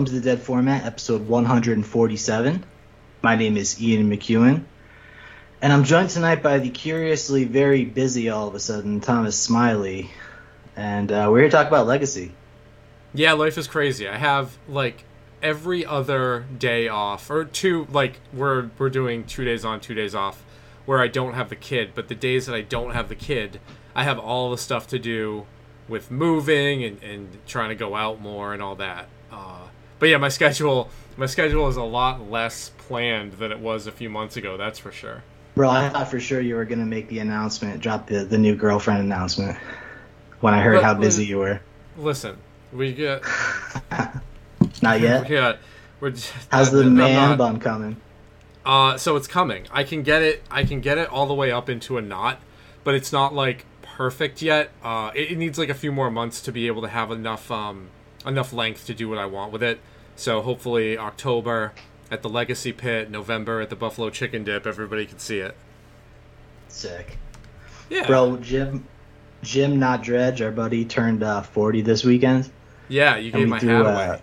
Welcome to the Dead Format, episode 147. My name is Ian McEwen, and I'm joined tonight by the curiously very busy all of a sudden Thomas Smiley, and uh, we're here to talk about Legacy. Yeah, life is crazy. I have like every other day off, or two. Like we're we're doing two days on, two days off, where I don't have the kid. But the days that I don't have the kid, I have all the stuff to do with moving and, and trying to go out more and all that. Uh, but yeah, my schedule my schedule is a lot less planned than it was a few months ago. That's for sure. Bro, I thought for sure you were gonna make the announcement, drop the the new girlfriend announcement when I heard But- how busy you were. Listen, we get Not yet. we got we're just, How's the I'm man not- bun coming? Uh, so it's coming. I can get it. I can get it all the way up into a knot, but it's not like perfect yet. Uh, it, it needs like a few more months to be able to have enough um enough length to do what I want with it. So hopefully October at the Legacy Pit, November at the Buffalo Chicken Dip, everybody can see it. Sick. Yeah, Bro, Jim, Jim Not Dredge, our buddy, turned uh, 40 this weekend. yeah. You gave my threw, hat uh, away.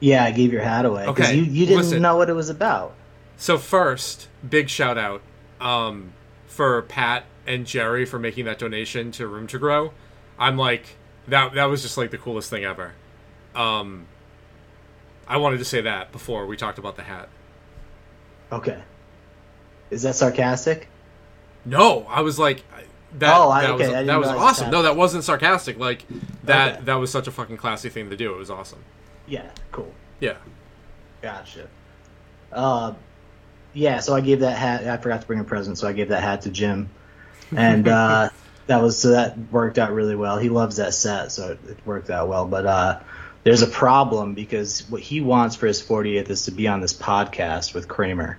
Yeah, I gave your hat away because Okay, you, you didn't listen. know what it was about. So first, big shout out um, for Pat and Jerry for making that donation to Room to Grow. I'm like that. That was just like the coolest thing ever. Um, I wanted to say that before we talked about the hat. Okay. Is that sarcastic? No, I was like that. Oh, that okay, was that was awesome. that. No, that wasn't sarcastic. Like that. Okay. That was such a fucking classy thing to do. It was awesome. Yeah, cool. Yeah. Gotcha. Uh, yeah, so I gave that hat. I forgot to bring a present, so I gave that hat to Jim, and uh, that was so that worked out really well. He loves that set, so it, it worked out well. But uh, there's a problem because what he wants for his 40th is to be on this podcast with Kramer,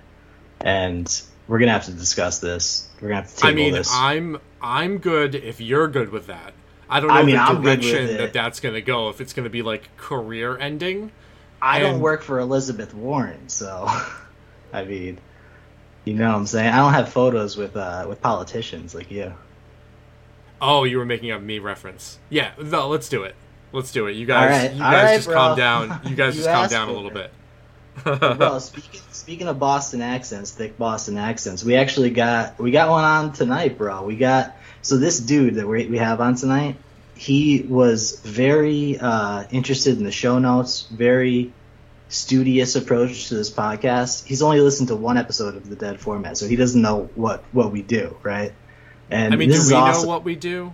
and we're gonna have to discuss this. We're gonna have to table I mean, this. I'm I'm good if you're good with that. I don't know I mean, the I'm direction that that's gonna go. If it's gonna be like career ending. I don't work for Elizabeth Warren, so I mean, you know what I'm saying. I don't have photos with uh, with politicians like you. Oh, you were making a me reference. Yeah, no, let's do it. Let's do it. You guys, right, you guys right, just bro. calm down. You guys You just calm down a little it. bit. well, speaking speaking of Boston accents, thick Boston accents, we actually got we got one on tonight, bro. We got so this dude that we we have on tonight. He was very uh, interested in the show notes, very studious approach to this podcast. He's only listened to one episode of the Dead Format, so he doesn't know what what we do, right? And I mean, this do is we awesome. know what we do?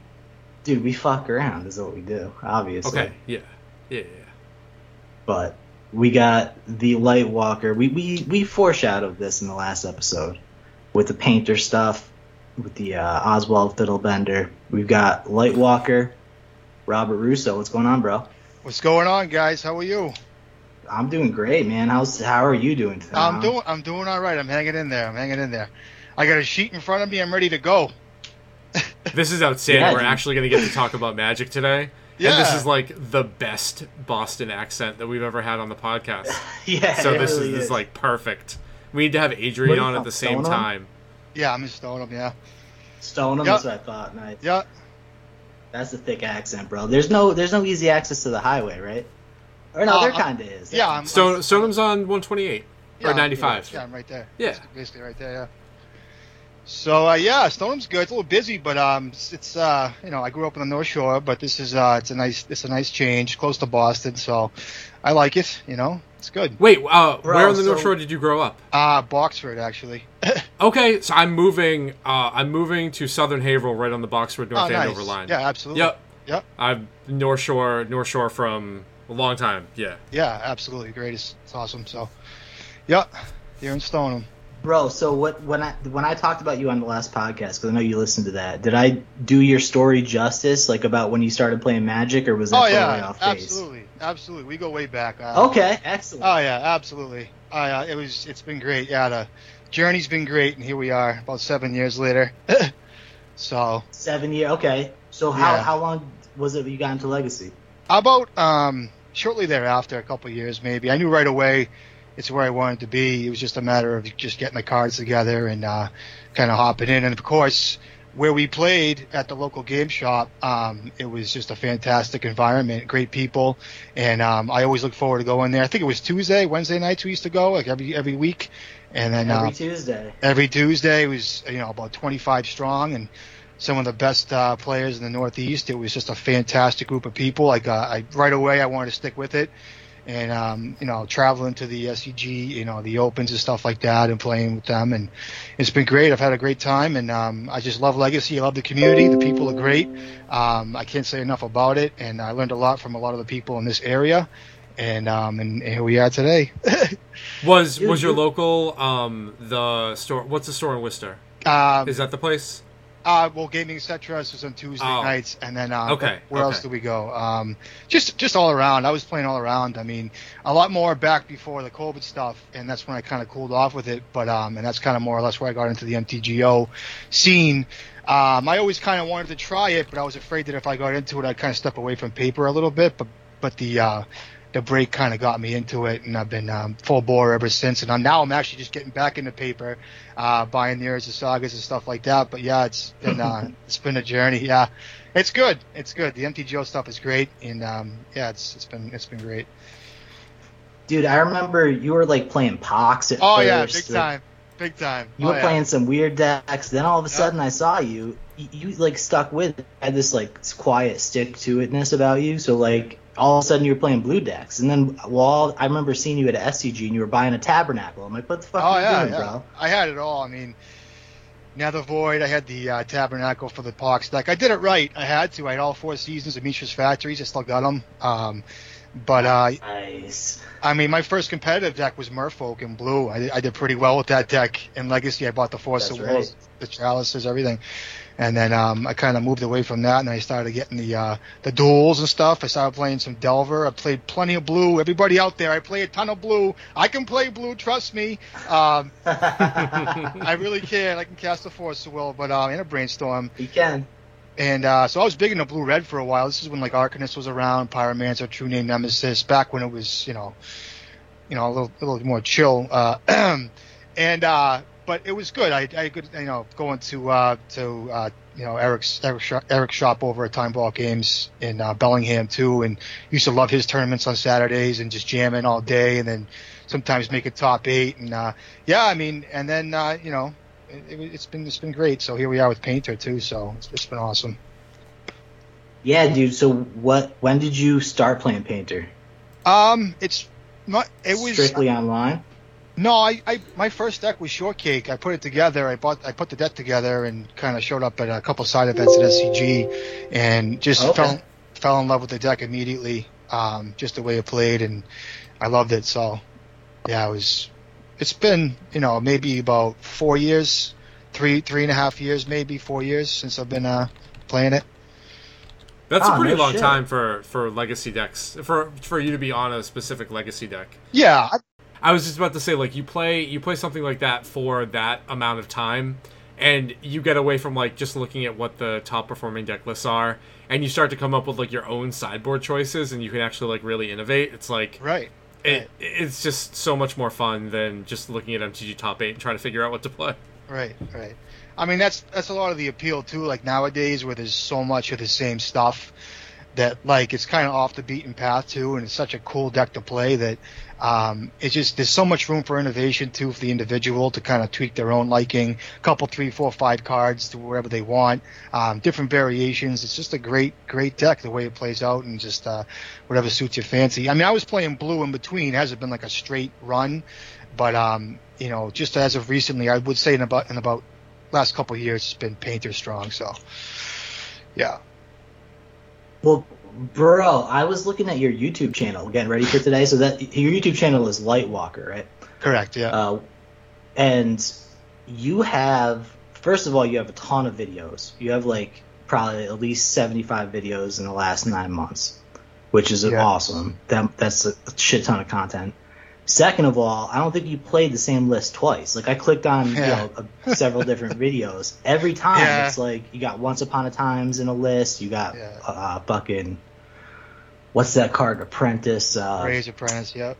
dude? We fuck around is what we do, obviously. Okay, yeah, yeah, yeah. but we got the light walker we, we we foreshadowed this in the last episode with the painter stuff with the uh, oswald fiddlebender we've got light walker robert russo what's going on bro What's going on, guys? How are you? i'm doing great man how's how are you doing today I'm doing. I'm doing all right. I'm hanging in there. I'm hanging in there. I got a sheet in front of me. I'm ready to go. This is outstanding. Yeah, We're dude. actually going to get to talk about magic today. Yeah. And this is like the best Boston accent that we've ever had on the podcast. yeah So it this really is, is like perfect. We need to have Adrian on at the same Stoneham? time. Yeah, I'm in Stoneham. Yeah. stoneham Yeah. that's what i thought nice Yeah. that's a thick accent bro there's no there's no easy access to the highway right or no Uh, there I'm- kind of is Yeah. I'm, Stone, I'm- Stoneham's on 128 yeah, or 95. Yeah, I'm right there. Yeah. Basically- Basically, right there. Yeah. So uh, yeah, Stoneham's good. It's a little busy, but um, it's, it's uh, you know, I grew up on the North Shore, but this is uh, it's a nice, it's a nice change, close to Boston, so I like it. You know, it's good. Wait, uh, Bro, where on the North Shore did you grow up? Uh Boxford actually. Okay, so I'm moving. Uh, I'm moving to Southern Haverhill, right on the Boxford North oh, nice. Andover line. Yeah, absolutely. Yep. Yep. I'm North Shore, North Shore from a long time. Yeah. Yeah, absolutely. Great. It's, it's awesome. So, yeah, you're in Stoneham. Bro, so what when I when I talked about you on the last podcast, because I know you listened to that, did I do your story justice, like about when you started playing Magic, or was that Oh totally yeah, off base? absolutely, absolutely. We go way back. Uh, Okay, excellent. Oh yeah, absolutely. Uh, it was. It's been great. Yeah, the journey's been great, and here we are, about seven years later. so, Seven year. Okay, so how Yeah. how long was it you got into Legacy? about um, shortly thereafter, a couple years maybe. I knew right away it's where I wanted to be. It was just a matter of just getting the cards together and uh, kind of hopping in. And of course, where we played at the local game shop, um, it was just a fantastic environment, great people, and um, I always look forward to going there. I think it was Tuesday, Wednesday nights we used to go like every every week, and then Every uh, Tuesday. every Tuesday was you know about 25 strong and some of the best uh, players in the Northeast. It was just a fantastic group of people. Like uh, I right away I wanted to stick with it, and um, you know traveling to the SCG, you know the opens and stuff like that, and playing with them, and it's been great. I've had a great time, and um, I just love Legacy. I love the community. The people are great. Um, I can't say enough about it, and I learned a lot from a lot of the people in this area. And um and, and here we are today. Was was your local um the store? What's the store in Worcester? um, Is that the place? Uh, well, gaming etc. This was on Tuesday Oh. nights, and then uh, Okay, where else do we go? Um, just just all around. I was playing all around. I mean, a lot more back before the COVID stuff, and that's when I kind of cooled off with it. But um, and that's kind of more or less where I got into the MTGO scene. Um, I always kind of wanted to try it, but I was afraid that if I got into it, I'd kind of step away from paper a little bit. But but the uh, the break kind of got me into it, and I've been um, full bore ever since. And I'm, now I'm actually just getting back into paper, uh, buying the of Sagas and stuff like that. But yeah, it's been uh, it's been a journey. Yeah, it's good. It's good. The MTGO stuff is great, and um, yeah, it's it's been it's been great. Dude, I remember you were like playing Pox at Oh first. yeah, big like, time, big time. You Oh, were yeah. playing some weird decks. Then all of a Yeah. sudden, I saw you. You, like stuck with it. had this like quiet stick to itness about you. So like all of a sudden you were playing blue decks. And then well, I remember seeing you at SCG and you were buying a Tabernacle. I'm like, what the fuck Oh are you yeah, doing, yeah. bro? I had it all. I mean, Nether Void. I had the uh, Tabernacle for the Pox deck. I did it right. I had to. I had all four seasons of Mishra's Factories. I still got them. Um, but uh, Nice. I mean, my first competitive deck was Merfolk in blue. I, did- I did pretty well with that deck in Legacy. I bought the Force That's of Wills, the Chalices, everything. And then um, I kind of moved away from that, and I started getting the uh, the duels and stuff. I started playing some Delver. I played plenty of blue. Everybody out there, I play a ton of blue. I can play blue, trust me. Um, I really can. I can cast the Force of Will, but uh, in a brainstorm. you can. And uh, so I was big into blue red for a while. This is when like Arcanist was around, Pyromancer, True Name Nemesis, back when it was you know, you know a little, a little more chill. Uh, and uh, but it was good. I, I could you know going to uh, to uh, you know Eric's Eric shop, Eric's shop over at Time Ball Games in uh, Bellingham too, and used to love his tournaments on Saturdays and just jamming all day, and then sometimes make a top eight. And uh, yeah, I mean, and then uh, you know. It, it's been it's been great. So here we are with Painter too. So it's, it's been awesome. Yeah, dude. So what? When did you start playing Painter? Um, it's not. It was strictly online. No. I, I my first deck was Shortcake. I put it together. I bought. I put the deck together and kind of showed up at a couple side events at SCG, and just Okay. fell fell in love with the deck immediately. Um, just the way it played, and I loved it. So yeah, it was. It's been you know maybe about four years, three three and a half years, maybe four years since I've been uh playing it. That's Ah, a pretty no long shit. time for for legacy decks. For for you to be on a specific legacy deck. Yeah, I, I was just about to say, like you play you play something like that for that amount of time, and you get away from like just looking at what the top performing deck lists are, and you start to come up with like your own sideboard choices, and you can actually like really innovate. It's like right. it, it's just so much more fun than just looking at MTG top eight and trying to figure out what to play. Right, right. I mean, that's that's a lot of the appeal too. Like nowadays, where there's so much of the same stuff that like it's kind of off the beaten path too, and it's such a cool deck to play that um, it's just there's so much room for innovation too for the individual to kind of tweak their own liking. A couple, three, four, five cards to wherever they want. Um, different variations. It's just a great, great deck the way it plays out, and just uh, whatever suits your fancy. I mean, I was playing blue in between. It hasn't been like a straight run, but um, you know, just as of recently, I would say in about in about last couple years, it's been painter strong. So, yeah. Well, bro, I was looking at your YouTube channel getting ready for today. So that your YouTube channel is Lightwalker, right? Correct. Yeah. Uh, and you have, first of all, you have a ton of videos. You have like probably at least 75 videos in the last nine months, which is Yeah. awesome. That, that's a shit ton of content. Second of all, I don't think you played the same list twice. Like I clicked on Yeah. you know a, several different videos. Every time Yeah. it's like you got Once Upon a Times in a list. You got Yeah. uh, fucking what's that card? Apprentice. Uh, Breya's Apprentice. Yep.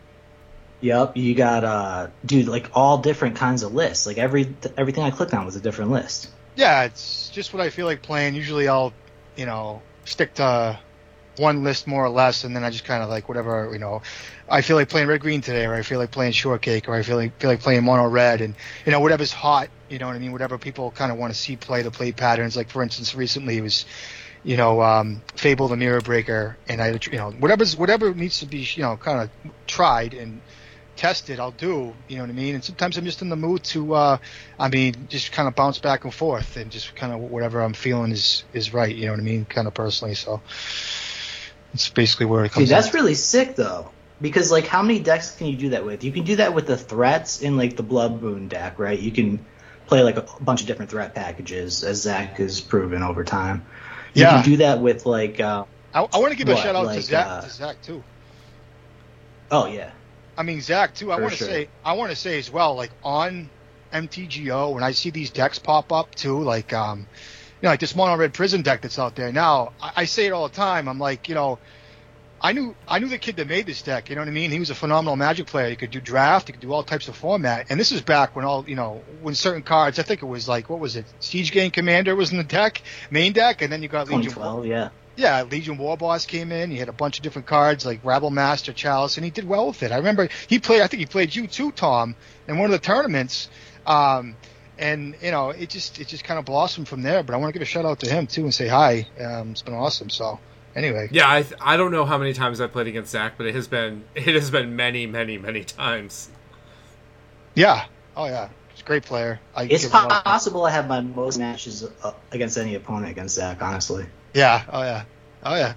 Yep, you got uh dude like all different kinds of lists. Like every everything I clicked on was a different list. Yeah, it's just what I feel like playing. Usually, I'll you know stick to one list more or less, and then I just kind of like whatever you know. I feel like playing red green today, or I feel like playing shortcake, or I feel like feel like playing mono red, and you know whatever's hot. You know what I mean? Whatever people kind of want to see play the play patterns. Like for instance, recently it was, you know, um, Fable the Mirror Breaker, and I you know whatever's whatever needs to be you know kind of tried and tested, I'll do. You know what I mean? And sometimes I'm just in the mood to, uh, I mean, just kind of bounce back and forth and just kind of whatever I'm feeling is is right. You know what I mean? Kind of personally. So it's basically where it comes. From. See, that's out. really sick though. Because like, how many decks can you do that with? You can do that with the threats in like the Blood Moon deck, right? You can play like a bunch of different threat packages, as Zach has proven over time. You Yeah. can do that with like, uh, I, I want to give a shout out to Zach, uh, to Zach too. oh yeah, I mean Zach too. I want to sure. say I want to say as well, like on MTGO when I see these decks pop up too, like um, you know, like this mono red prison deck that's out there now. I, I say it all the time. I'm like, you know, I knew I knew the kid that made this deck. You know what I mean? He was a phenomenal Magic player. He could do draft. He could do all types of format. And this is back when all you know when certain cards. I think it was like what was it? Siege-Gang Commander was in the deck, main deck, and then you got Legion. 2012, yeah. Yeah, Legion War Boss came in. He had a bunch of different cards like Rabble Master, Chalice, and he did well with it. I remember he played. I think he played you too, Tom, in one of the tournaments. Um, and you know, it just it just kind of blossomed from there. But I want to give a shout out to him too and say hi. Um, it's been awesome. So anyway, Yeah, I, I don't know how many times I've played against Zach, but it has been it has been many, many, many times. yeah, oh yeah, he's a great player. I It's give him a lot- possible I have my most matches uh, against any opponent against Zach, honestly. Yeah, oh yeah, oh yeah.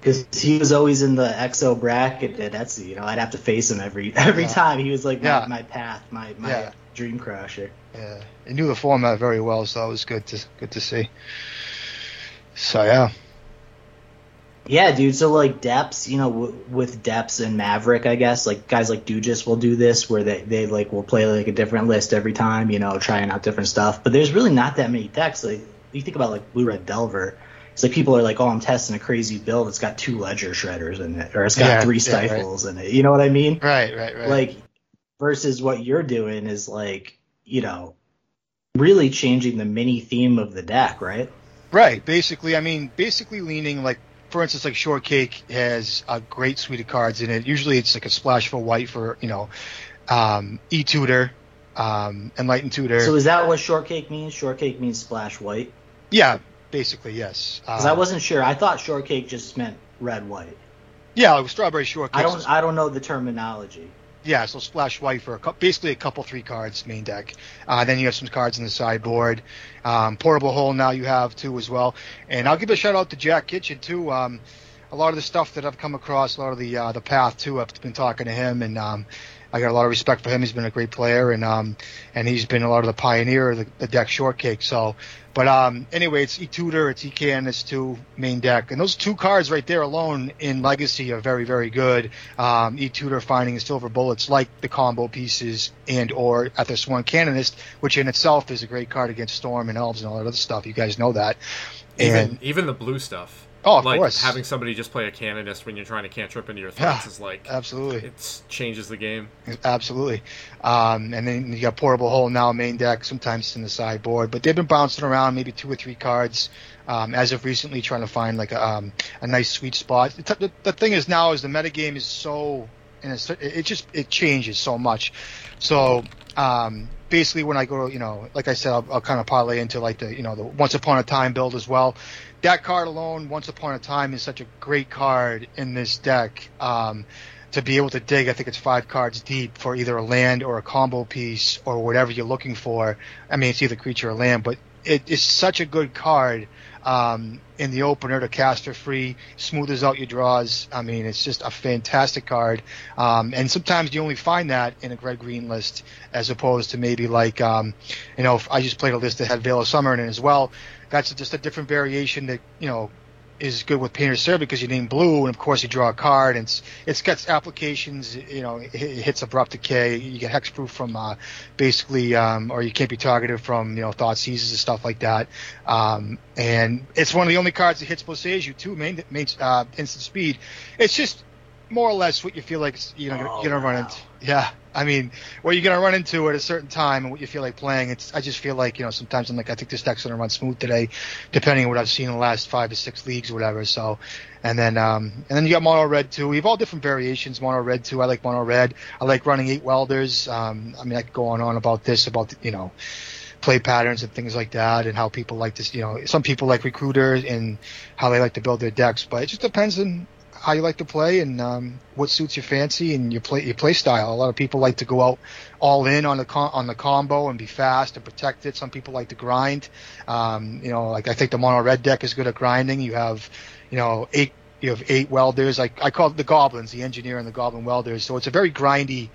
Because he was always in the XO bracket at Etsy. You know, I'd have to face him every every Yeah. time. He was like my, Yeah. my path, my my Yeah. Dream crusher. Yeah, he knew the format very well, so that was good to good to see. So yeah, Yeah, dude. So like Depths, you know, w- with Depths and Maverick, I guess like guys like Dugis will do this, where they they like will play like a different list every time, you know, trying out different stuff. But there's really not that many decks. Like you think about like Blue Red Delver, it's like people are like, oh, I'm testing a crazy build. It's got two Ledger Shredders in it, or it's got Yeah, three yeah, right. Stifles in it. You know what I mean? right, right, right. Like versus what you're doing is like, you know, really changing the mini theme of the deck, right? Right. Basically, I mean, basically leaning like, for instance, like Shortcake has a great suite of cards in it. Usually, it's like a splash for white for you know, um, E Tutor, um, Enlightened Tutor. So is that what shortcake means? Shortcake means splash white. yeah, basically yes. Because Uh, I wasn't sure. I thought shortcake just meant red white. yeah, like Strawberry Shortcake. I don't. I don't know the terminology. Yeah, so splash white for a cou- basically a couple three cards main deck. Uh, then you have some cards in the sideboard. Um, portable hole now you have too as well. And I'll give a shout out to Jack Kitchen too. Um, a lot of the stuff that I've come across, a lot of the uh, the path too. I've been talking to him, and um, I got a lot of respect for him. He's been a great player, and um, and he's been a lot of the pioneer of the, the deck shortcake. So, but um, anyway, it's E Tutor, it's E Candace too main deck, and those two cards right there alone in Legacy are very very good. Um, E Tutor finding silver bullets like the combo pieces and or at the Sworn Canonist, which in itself is a great card against Storm and Elves and all that other stuff. You guys know that. Even And even the blue stuff. Oh, of like course. having somebody just play a canonist when you're trying to cantrip into your threats Yeah, is like absolutely. it changes the game. Absolutely. Um, and then you got portable hole now main deck, sometimes it's in the sideboard, but they've been bouncing around maybe two or three cards um, as of recently, trying to find like a, um, a nice sweet spot. The, the, the thing is now is the metagame is so and it's, it just it changes so much. So um, basically, when I go, you know, like I said, I'll, I'll kind of parlay into like the you know the Once Upon a Time build as well. That card alone, Once Upon a Time, is such a great card in this deck. Um, to be able to dig, I think it's five cards deep for either a land or a combo piece or whatever you're looking for. I mean, it's either creature or land, but it is such a good card um, in the opener to caster free, smooths out your draws. I mean, it's just a fantastic card. Um, and sometimes you only find that in a red green list as opposed to maybe like, um, you know, I just played a list that had Veil of Summer in it as well. That's just a different variation that, you know, is good with Painter Serve because you name blue, and of course you draw a card, and it's it's got applications. You know, it, it hits abrupt decay. You get hexproof from uh, basically, um, or you can't be targeted from you know thought seizes and stuff like that. Um, and it's one of the only cards that hits Boseiju too, main, main uh, instant speed. It's just more or less what you feel like you know Oh, you're gonna run wow. into. Yeah, I mean, what you're gonna run into at a certain time and what you feel like playing. It's I just feel like you know sometimes I'm like I think this deck's gonna run smooth today, depending on what I've seen in the last five to six leagues or whatever. So, and then um and then you got mono red too. We have all different variations. Mono red too. I like mono red. I like running eight welders. Um, I mean I could go on and on about this about you know play patterns and things like that and how people like this you know some people like recruiters and how they like to build their decks but it just depends on how you like to play and um, what suits your fancy and your play your play style. A lot of people like to go out all in on the com- on the combo and be fast and protect it. Some people like to grind. Um, you know, like I think the mono red deck is good at grinding. You have, you know, eight you have eight welders. I I call it the goblins, the engineer and the goblin welders. So it's a very grindy,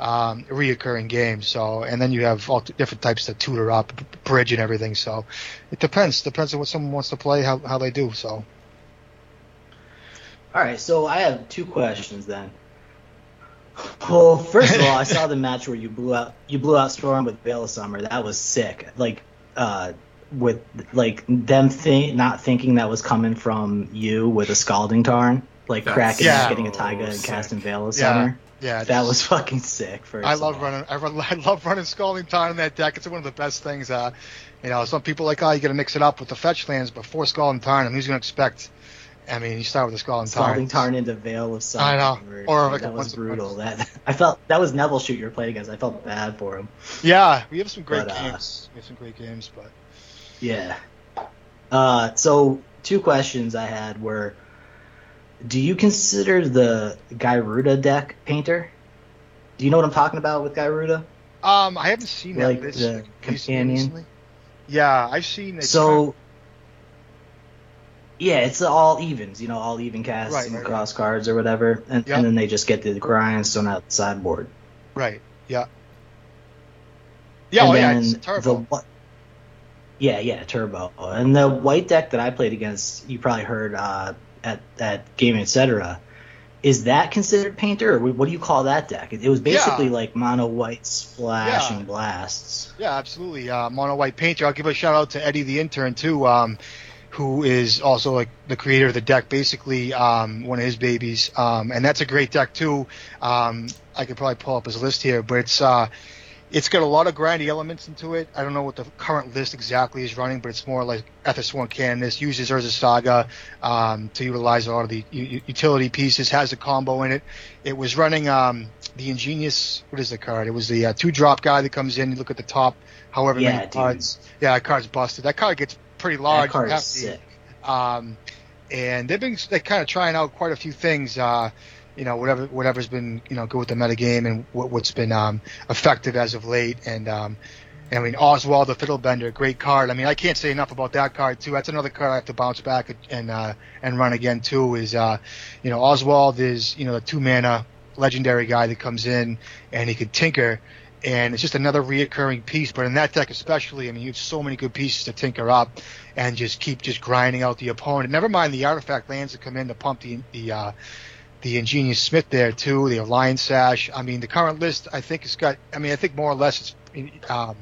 um, reoccurring game. So and then you have all t- different types to tutor up, b- bridge and everything. So it depends. Depends on what someone wants to play, how how they do. So. All right, so I have two questions then. Well, first of all, I saw the match where you blew out you blew out Storm with Veil of Summer. That was sick. Like, uh, with like them think not thinking that was coming from you with a Scalding Tarn, like That's cracking, Yeah. getting a Taiga and sick. casting Veil of Yeah. Summer. Yeah, That was fucking sick. First, I love all. running. I, run, I love running Scalding Tarn in that deck. It's one of the best things. Uh, you know, some people are like, oh, you got to mix it up with the fetch lands before Scalding Tarn. And who's going to expect? I mean, you start with the Scalding Tarn. Scalding Tarn into Veil of Summer. I know. Or, Or like that was brutal. That I felt that was Neville shoot you were playing against. I felt bad for him. Yeah, we have some great But, uh, games. We have some great games, but Yeah. Uh, so two questions I had were: Do you consider the Gyruda deck painter? Do you know what I'm talking about with Gyruda? um, I haven't seen that Like this the companion? recently. Yeah, I've seen it. So, yeah, it's all evens, you know, all even casts Right, and right, cross cards or whatever, and, Yep. and then they just get the grindstone out the sideboard. right. Yeah. Yeah, and oh, yeah, it's turbo. the yeah, yeah, turbo. And the white deck that I played against, you probably heard uh, at at Game Etc. Is that considered painter, or what do you call that deck? It, it was basically Yeah. like mono white splash Yeah. and blasts. Yeah, absolutely. Uh, Mono White Painter. I'll give a shout out to Eddie the intern too, um, who is also like the creator of the deck, basically um, one of his babies. Um, and that's a great deck too. Um, I could probably pull up his list here, but it's uh, it's got a lot of grindy elements into it. I don't know what the current list exactly is running, but it's more like Ethersworn Canonist uses Urza Saga um, to utilize a lot of the u- u- utility pieces. Has a combo in it. It was running um, the Ingenious. What is the card? It was the uh, two drop guy that comes in. You look at the top, however Yeah, many dude. cards. Yeah, that card's busted. That card gets pretty large. that card and is sick. Um, and they've been they kind of trying out quite a few things. Uh, you know, whatever whatever's been you know good with the metagame and what, what's been um, effective as of late. And um, I mean, Oswald the Fiddlebender, great card. I mean, I can't say enough about that card too. That's another card I have to bounce back and uh, and run again too. Is uh, you know, Oswald is you know a two mana legendary guy that comes in and he can tinker. And it's just another reoccurring piece, but in that deck especially, I mean, you have so many good pieces to tinker up and just keep just grinding out the opponent. Never mind the artifact lands that come in to pump the the uh, the ingenious Smith there too. The Alliance Sash. I mean, the current list I think it's got. I mean, I think more or less it's um,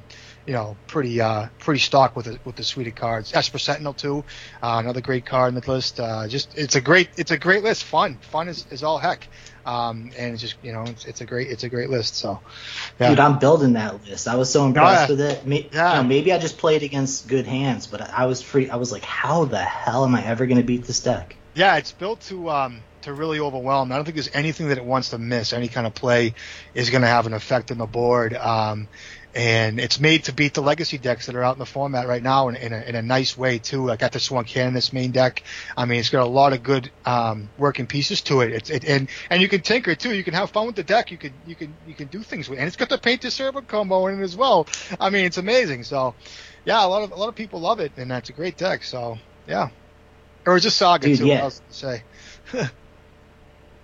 you know pretty uh, pretty stocked with the, with the suite of cards. Esper Sentinel too, uh, another great card in the list. Uh, just it's a great it's a great list. Fun fun is, is all heck. Um, and it's just you know it's, it's a great it's a great list. So yeah. Dude, I'm building that list. I was so impressed yeah. with it. May, Yeah. you know, maybe I just played against good hands, but I was free. I was like, how the hell am I ever going to beat this deck? Yeah, it's built to um, to really overwhelm. I don't think there's anything that it wants to miss. Any kind of play is going to have an effect on the board. Um, and it's made to beat the legacy decks that are out in the format right now in, in, a, in a nice way too. Like got the Sworn Canonist main deck. I mean, it's got a lot of good um, working pieces to it. It's it, and and you can tinker too. You can have fun with the deck. You can you can you can do things with, it. and it's got the paint to server combo in it as well. I mean, it's amazing. So yeah, a lot of a lot of people love it, and that's a great deck. So yeah, or just Saga Dude, too. yeah. What else to say?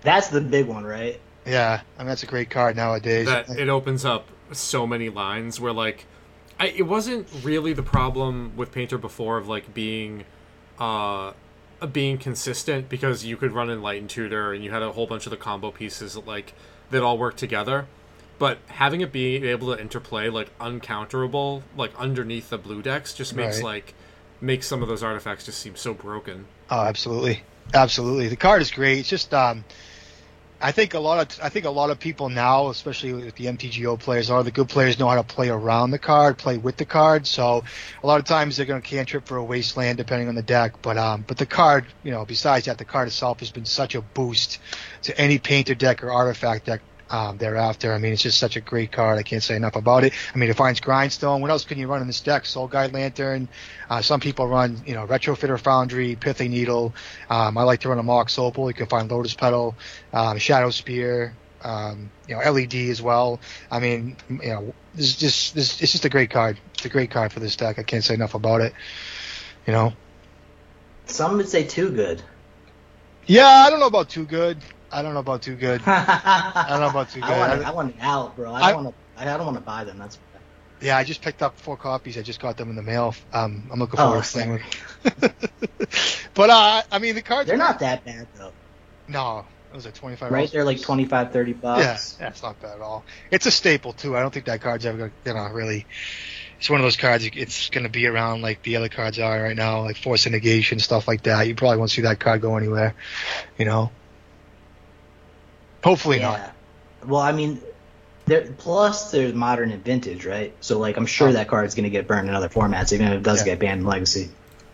That's the big one, right? Yeah, I mean that's a great card nowadays. that it opens up so many lines where like I, it wasn't really the problem with painter before of like being uh being consistent because you could run Enlightened Tutor and you had a whole bunch of the combo pieces that like that all work together. But having it be able to interplay like uncounterable, like underneath the blue decks, just makes Right. like makes some of those artifacts just seem so broken. Oh, absolutely, absolutely. The card is great. It's just um, I think a lot of I think a lot of people now, especially with the MTGO players, a lot of the good players know how to play around the card, play with the card. So a lot of times they're going to cantrip for a wasteland depending on the deck. But um, but the card, you know, besides that, the card itself has been such a boost to any painter deck or artifact deck um, thereafter. I mean, it's just such a great card. I can't say enough about it. I mean, it finds Grindstone. What else can you run in this deck? Soul Guide Lantern. Uh, some people run, you know, Retrofitter Foundry, Pithy Needle. Um, I like to run a Mox Opal. You can find Lotus Petal, um, Shadow Spear, um, you know, LED as well. I mean, you know, this is just this, it's just a great card. It's a great card for this deck. I can't say enough about it. You know. Some would say too good. Yeah, I don't know about too good. I don't know about too good. I don't know about too good. I want, I- I want out, bro. I I- don't want to. I don't want to buy them. That's. Yeah, I just picked up four copies. I just got them in the mail. Um, I'm looking Oh, forward to playing but uh, I mean, the cards. They're not that bad though, No, it was like 25. right? They're like 25, 30 Yeah, bucks. yeah, it's not bad at all. It's a staple too. I don't think that card's ever gonna really. It's one of those cards. It's gonna be around like the other cards are right now, like Force of Negation stuff like that. You probably won't see that card go anywhere. You know. Hopefully not. Yeah. Well, I mean, there, plus there's modern and vintage, right? So like, I'm sure that card's gonna get burned in other formats, even if it does Yeah. get banned in Legacy.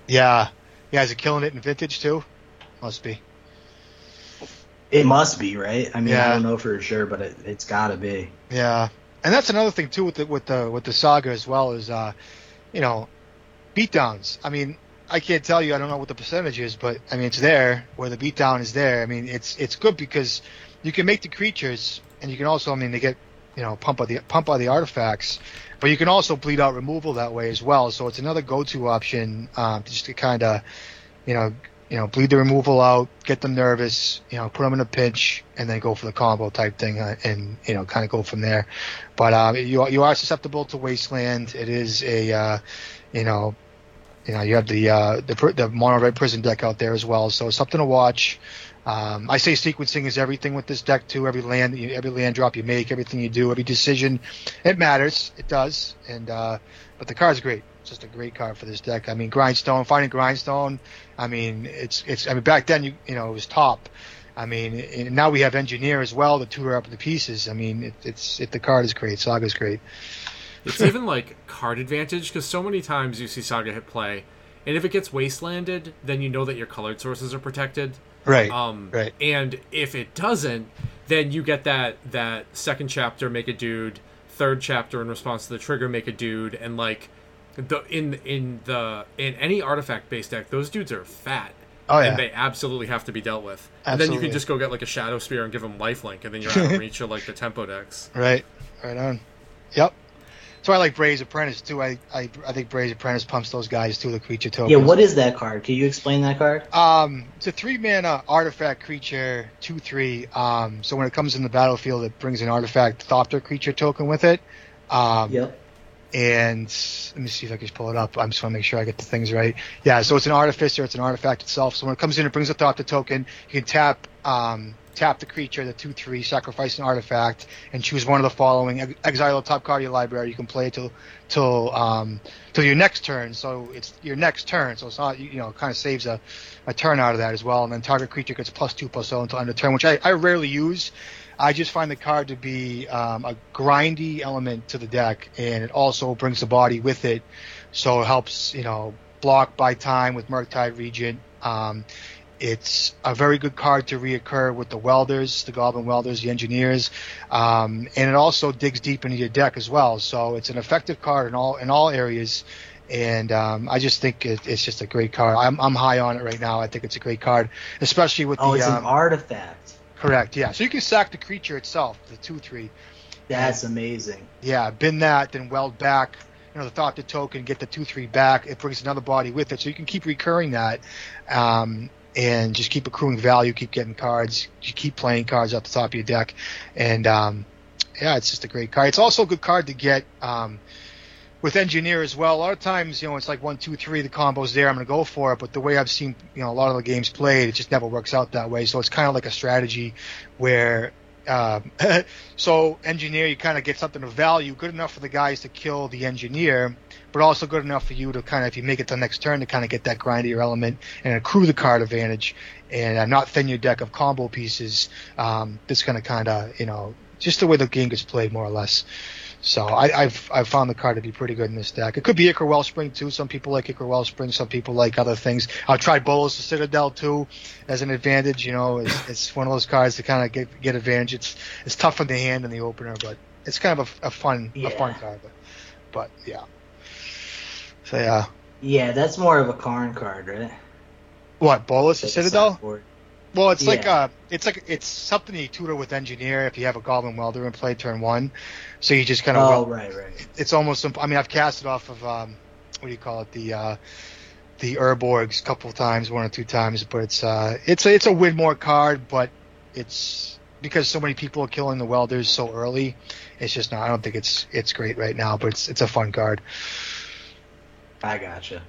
Yeah, yeah. Is it killing it in Vintage too? Must be. It must be, right? I mean, Yeah. I don't know for sure, but it, it's gotta be. Yeah, and that's another thing too with the with the with the saga as well is, uh, you know, beatdowns. I mean, I can't tell you. I don't know what the percentage is, but I mean, it's there where the beatdown is there. I mean, it's it's good because you can make the creatures, and you can also, I mean, they get you know pump out the pump out the artifacts, but you can also bleed out removal that way as well. So it's another go-to option um, just to kind of, you know. You know, bleed the removal out, get them nervous, you know, put them in a pinch, and then go for the combo type thing, uh, and you know, kind of go from there. But um, you you are susceptible to wasteland. It is a, uh, you know, you know, you have the uh, the the mono red prison deck out there as well, so something to watch. Um, I say sequencing is everything with this deck too. Every land, every land drop you make, everything you do, every decision, it matters. It does. And uh, but the card's great. It's just a great card for this deck. I mean, grindstone, finding grindstone. I mean, it's it's. I mean, back then you you know it was top. I mean, now we have engineer as well to tutor up the pieces. I mean, it, it's it, the card is great. Saga's great. It's even like card advantage because so many times you see Saga hit play, and if it gets wastelanded, then you know that your colored sources are protected. Right. Um, Right. And if it doesn't, then you get that that second chapter make a dude, third chapter in response to the trigger make a dude, and like the in in the in any artifact based deck, those dudes are fat. Oh, yeah. And they absolutely have to be dealt with. Absolutely. And then you can just go get like a shadow spear and give them lifelink, and then you're out of reach of like the tempo decks. Right, right on. Yep. So I like Breya's Apprentice too. I, I I think Breya's Apprentice pumps those guys too. The creature tokens. Yeah, what is that card? Can you explain that card? Um, it's a three mana artifact creature, two three. Um, so when it comes in the battlefield, it brings an artifact Thopter creature token with it. Um, Yep. and let me see if I can just pull it up. I just want to make sure I get the things right. Yeah, so it's an artificer, it's an artifact itself. So when it comes in, it brings a to token. You can tap um, tap the creature, the two three, sacrifice an artifact, and choose one of the following. Ex- Exile the top card of your library. You can play it till till um, till your next turn. So it's your next turn. So it's not you know kind of saves a, a turn out of that as well. And then target creature gets plus two plus zero until end of turn, which I, I rarely use. I just find the card to be um, a grindy element to the deck, and it also brings the body with it, so it helps you know block by time with Murktide Regent. Um, it's a very good card to reoccur with the welders, the Goblin welders, the engineers, um, and it also digs deep into your deck as well. So it's an effective card in all in all areas. And um, I just think it, it's just a great card. I'm, I'm high on it right now. I think it's a great card, especially with Oh, the it's um, an artifact. Correct. Yeah. So you can sack the creature itself, the two three. That's amazing. Yeah, bin that, then weld back. You know, the Thopter token, get the two three back. It brings another body with it, so you can keep recurring that, um, and just keep accruing value, keep getting cards, you keep playing cards off the top of your deck, and um, yeah, it's just a great card. It's also a good card to get. Um, with engineer as well, a lot of times, you know, it's like one, two, three, the combo's there, I'm going to go for it. But the way I've seen, you know, a lot of the games played, it just never works out that way. So it's kind of like a strategy where uh, so engineer, you kind of get something of value, good enough for the guys to kill the engineer, but also good enough for you to kind of, if you make it to the next turn, to kind of get that grindier element and accrue the card advantage and uh, not thin your deck of combo pieces. Um, that's going to kind of, you know, just the way the game gets played, more or less. So I, have I've found the card to be pretty good in this deck. It could be Ichor Wellspring too. Some people like Ichor Wellspring. Some people like other things. I've tried Bolas's Citadel too as an advantage. You know, it's, it's one of those cards to kind of get get advantage. It's it's tough in the hand in the opener, but it's kind of a, a fun yeah. a fun card. But, but yeah. So yeah. Yeah, that's more of a Karn card, right? What Bolas's Citadel? Well, it's yeah. like uh, it's like it's something you tutor with engineer if you have a Goblin Welder in play turn one. So you just kind of oh weld, right right. It's almost I mean I've cast it off of um, what do you call it the uh, the Urborgs a couple of times one or two times, but it's uh it's a, it's a win more card, but it's because so many people are killing the welders so early. It's just not. I don't think it's it's great right now, but it's it's a fun card. I gotcha.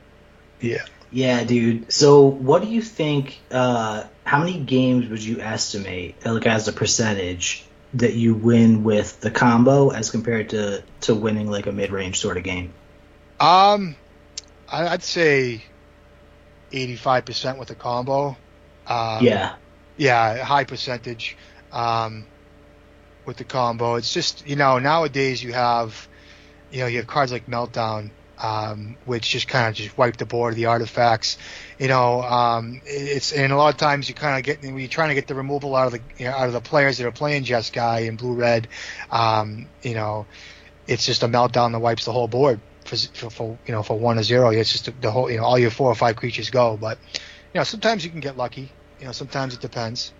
Yeah. Yeah, dude. So, what do you think? Uh, how many games would you estimate, like as a percentage, that you win with the combo as compared to to winning like a mid range sort of game? Um, I'd say eighty five percent with the combo. Um, yeah. Yeah, high percentage. Um, with the combo, it's just you know nowadays you have, you know, you have cards like Meltdown um, which just kind of just wipe the board of the artifacts. You know, um, it's and a lot of times you kind of get when you're trying to get the removal out of the you know, out of the players that are playing Jeskai and Blue Red. Um, you know, it's just a meltdown that wipes the whole board for, for, for you know for one to zero. It's just the whole you know all your four or five creatures go. But you know sometimes you can get lucky. You know sometimes it depends.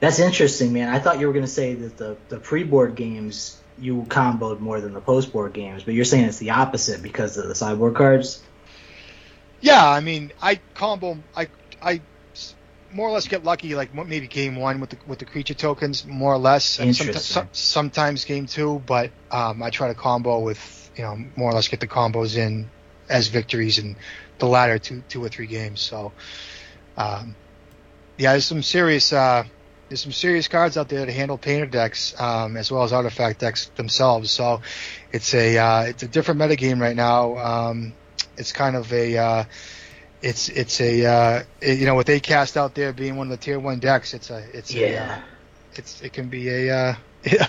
That's interesting, man. I thought you were going to say that the the pre-board games you comboed more than the post board games, but you're saying it's the opposite because of the sideboard cards. Yeah, I mean, I combo, I I more or less get lucky, like maybe game one with the with the creature tokens, more or less. And sometimes, sometimes game two, but um, I try to combo with you know more or less get the combos in as victories in the latter two two or three games. So, um, yeah, there's some serious. Uh, there's some serious cards out there to handle painter decks um, as well as artifact decks themselves. So it's a uh, it's a different metagame right now. Um, it's kind of a uh, it's it's a uh, it, you know what they cast out there being one of the tier one decks. It's a it's yeah. a uh, it's it can be a uh,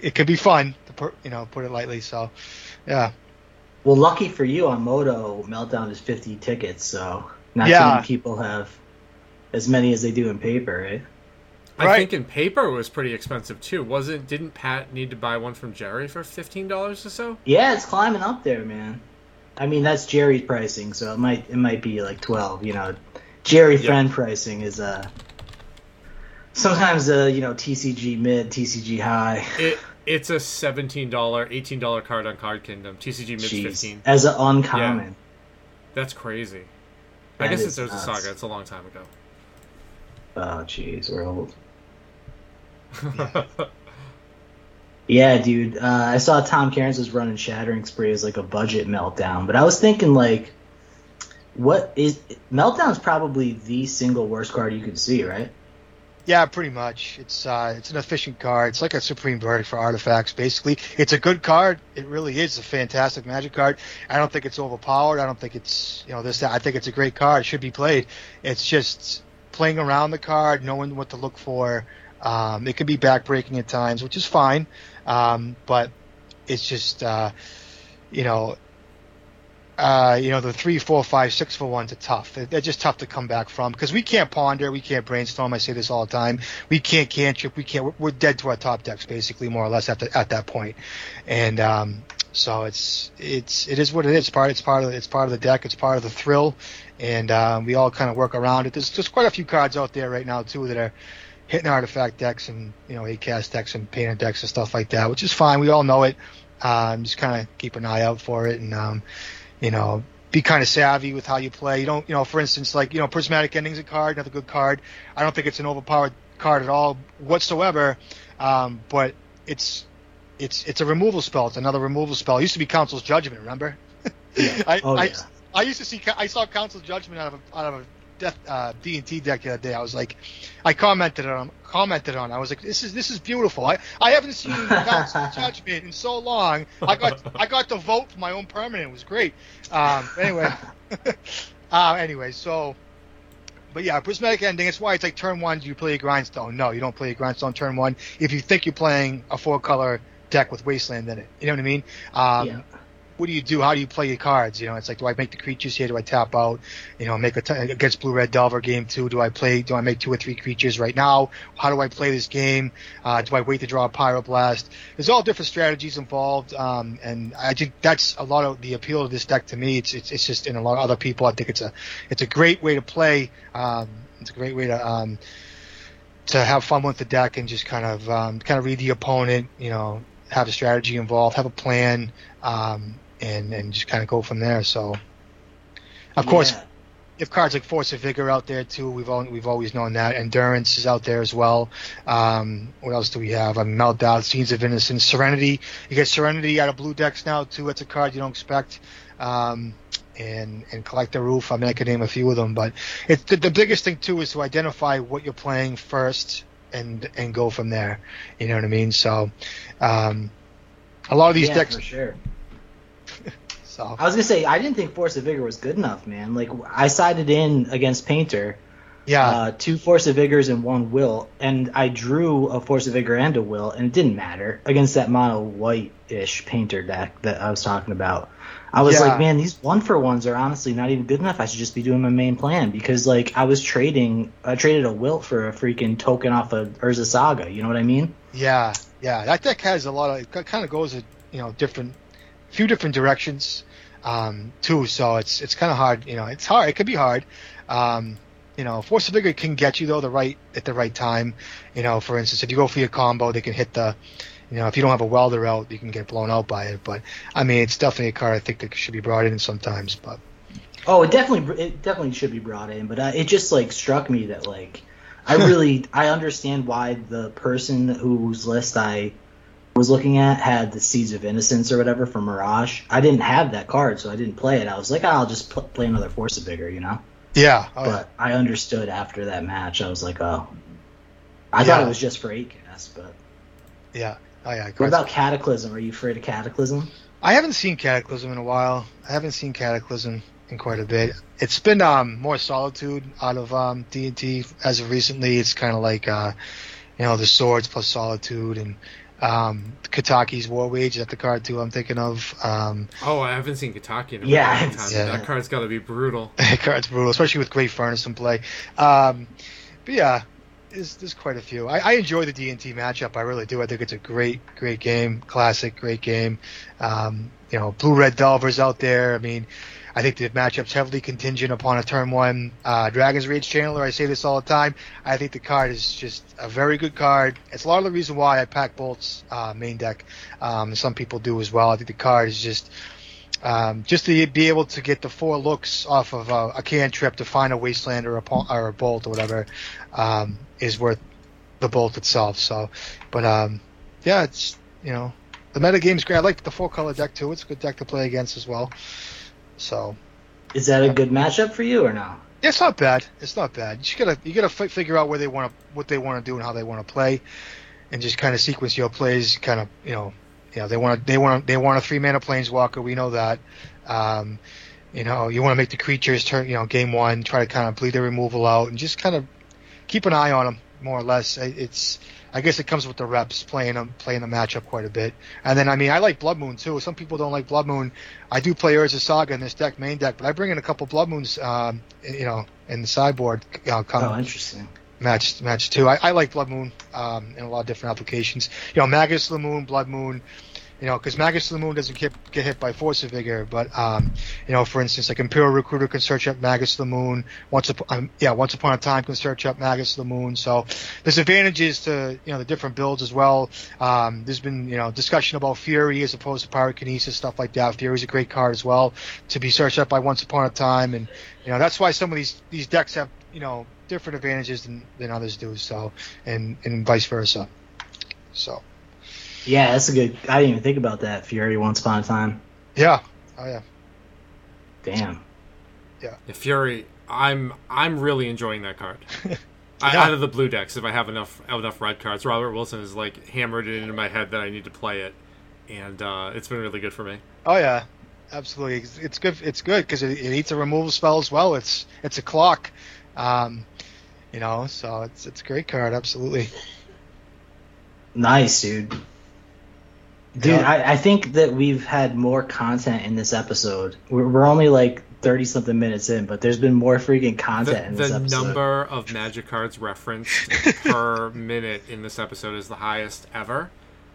it can be fun to put you know put it lightly. So yeah. Well, lucky for you on Moto, Meltdown is 50 tickets, so not yeah. too many people have as many as they do in paper, right? I think in paper it was pretty expensive too. Wasn't didn't Pat need to buy one from Jerry for fifteen dollars or so? Yeah, it's climbing up there, man. I mean that's Jerry's pricing, so it might it might be like twelve. You know, Jerry yep. friend pricing is uh sometimes uh you know TCG mid, TCG high. It it's a seventeen dollar, eighteen dollar card on Card Kingdom. TCG mid fifteen as an uncommon. Yeah. That's crazy. That I guess it's a Saga. It's a long time ago. Oh jeez, we're old. Yeah, dude. Uh, I saw Tom Cairns was running Shattering Spree as like a budget meltdown, but I was thinking like, what is meltdown's probably the single worst card you could see, right? Yeah, pretty much. It's uh, it's an efficient card. It's like a supreme verdict for artifacts. Basically, it's a good card. It really is a fantastic magic card. I don't think it's overpowered. I don't think it's you know this. That. I think it's a great card. It should be played. It's just playing around the card, knowing what to look for. Um, it can be backbreaking at times, which is fine, um, but it's just uh, you know, uh, you know the three, four, five, six for ones are tough. They're, they're just tough to come back from because we can't ponder, we can't brainstorm. I say this all the time. We can't cantrip, we can't. We're, we're dead to our top decks basically, more or less at the, at that point. And um, so it's it's it is what it is. It's part it's part of it's part of the deck. It's part of the thrill, and um, we all kind of work around it. There's just quite a few cards out there right now too that are hitting artifact decks and you know a cast decks and painted decks and stuff like that, which is fine. We all know it. Um, just kind of keep an eye out for it, and um, you know, be kind of savvy with how you play. You don't, you know, for instance, like you know, prismatic endings a card, another good card. I don't think it's an overpowered card at all whatsoever, um, but it's it's it's a removal spell. It's another removal spell. It used to be Council's Judgment. Remember? Yeah. I, oh, I, yeah. I used to see I saw Council's Judgment out of a, out of a Death, uh, D and T deck the other day. I was like, I commented on commented on. I was like, this is this is beautiful. I, I haven't seen Judgment in so long. I got I got to vote for my own permanent. It was great. Um, anyway, uh, anyway, so. But yeah, prismatic ending. It's why it's like turn one. Do you play a grindstone? No, you don't play a grindstone turn one. If you think you're playing a four color deck with wasteland in it, you know what I mean? Um, Yeah. What do you do? How do you play your cards? You know, it's like, do I make the creatures here? Do I tap out? You know, make a t- against blue red delver game two. Do I play? Do I make two or three creatures right now? How do I play this game? Uh, do I wait to draw a pyroblast? There's all different strategies involved, um, and I think that's a lot of the appeal of this deck to me. It's it's, it's just in a lot of other people. I think it's a it's a great way to play. Um, it's a great way to um, to have fun with the deck and just kind of um, kind of read the opponent. You know, have a strategy involved, have a plan, um, and and just kind of go from there. So, of course, Yeah. have cards like Force of Vigor out there too. We've all, we've always known that. Endurance is out there as well. Um, what else do we have? Um, Meltdown, Seeds of Innocence, Serenity. You get Serenity out of blue decks now too. It's a card you don't expect. Um, and and Collector Ouphe. I mean, I could name a few of them, but it's the, the biggest thing too is to identify what you're playing first and and go from there. You know what I mean? So, um, a lot of these yeah, decks. sure. So I was gonna say I didn't think Force of Vigor was good enough, man. Like I sided in against Painter, yeah, uh, two Force of Vigors and one Will, and I drew a Force of Vigor and a Will, and it didn't matter against that mono white-ish Painter deck that I was talking about. I was Yeah. like, man, these one for ones are honestly not even good enough. I should just be doing my main plan because like I was trading, I traded a Wilt for a freaking token off of Urza Saga. You know what I mean? Yeah, yeah, that deck has a lot of it kind of goes a you know different, few different directions, um, too. So it's it's kind of hard. You know, it's hard. It could be hard. Um, you know, Force of Vigor can get you though the right at the right time. You know, for instance, if you go for your combo, they can hit the. You know, if you don't have a welder out, you can get blown out by it. But I mean, it's definitely a card I think that should be brought in sometimes. But Oh, it definitely it definitely should be brought in, but uh, it just like struck me that like I really I understand why the person whose list I was looking at had the Seeds of Innocence or whatever from Mirage. I didn't have that card, so I didn't play it. I was like, "Ah, I'll just pl- play another Force of Vigor, you know. yeah, oh, but I understood after that match. I was like, oh, I Yeah. thought it was just for eight cast, but yeah, oh yeah. what about Cataclysm? Are you afraid of Cataclysm? I haven't seen Cataclysm in a while. I haven't seen Cataclysm in quite a bit. It's been um, more Solitude out of um, D&T as of recently. It's kind of like uh, you know the swords plus Solitude and um, Kataki, War's Wage. Is that the card too? I'm thinking of. Um, Oh, I haven't seen Kataki in a Yeah, long time. yeah. That card's got to be brutal. card's brutal, especially with Great Furnace in play. Um, but yeah, there's, there's quite a few. I, I enjoy the D&T matchup. I really do. I think it's a great, great game. Classic, great game. Um, you know, blue red Delvers out there. I mean, I think the matchup's heavily contingent upon a turn one uh, Dragon's Rage Channeler. I say this all the time. I think the card is just a very good card. It's a lot of the reason why I pack Bolt's uh, main deck. Um, some people do as well. I think the card is just um, just to be able to get the four looks off of a, a cantrip to find a wasteland or a, or a bolt or whatever um, is worth the bolt itself. So, but um, yeah, it's you know the meta game's great. I like the four color deck too. It's a good deck to play against as well. So Is that a good matchup for you or no? it's not bad. It's not bad. You gotta you gotta fi- figure out where they want to what they want to do and how they want to play, and just kind of sequence your plays. Kind of you know you know they want they want they want a three mana planeswalker. We know that. Um, you know you want to make the creatures turn you know game one. Try to kind of bleed their removal out and just kind of keep an eye on them more or less. It- It's I guess it comes with the reps playing them playing the matchup quite a bit. And then I mean I like Blood Moon too. Some people don't like Blood Moon. I do play Urza Saga in this deck main deck, but I bring in a couple Blood Moons um, you know in the sideboard you know, come Oh, interesting. match match too. I, I like Blood Moon um, in a lot of different applications. You know Magus of the Moon, Blood Moon. You know, because Magus of the Moon doesn't get, get hit by Force of Vigor, but um, you know, for instance, like Imperial Recruiter can search up Magus of the Moon. Once upon, um, yeah, once upon a time can search up Magus of the Moon. So there's advantages to you know the different builds as well. Um, there's been you know discussion about Fury as opposed to Pyrokinesis stuff like that. Fury's a great card as well to be searched up by Once Upon a Time, and you know that's why some of these these decks have you know different advantages than, than others do. So and and vice versa. So Yeah, that's a good. I didn't even think about that. Fury once upon a time. yeah, oh yeah, Damn. Yeah, Fury. I'm I'm really enjoying that card. I, Yeah. out of the blue decks, if I have enough enough red cards, Robert Wilson has like hammered it into my head that I need to play it, and uh, it's been really good for me. Oh yeah, absolutely. It's, it's good. It's good because it, it eats a removal spell as well. It's it's a clock, um, you know. So it's it's a great card. Absolutely. Nice, dude. Dude, I, I think that we've had more content in this episode. We're, we're only like thirty something minutes in, but there's been more freaking content The, in this the episode. The number of magic cards referenced per minute in this episode is the highest ever.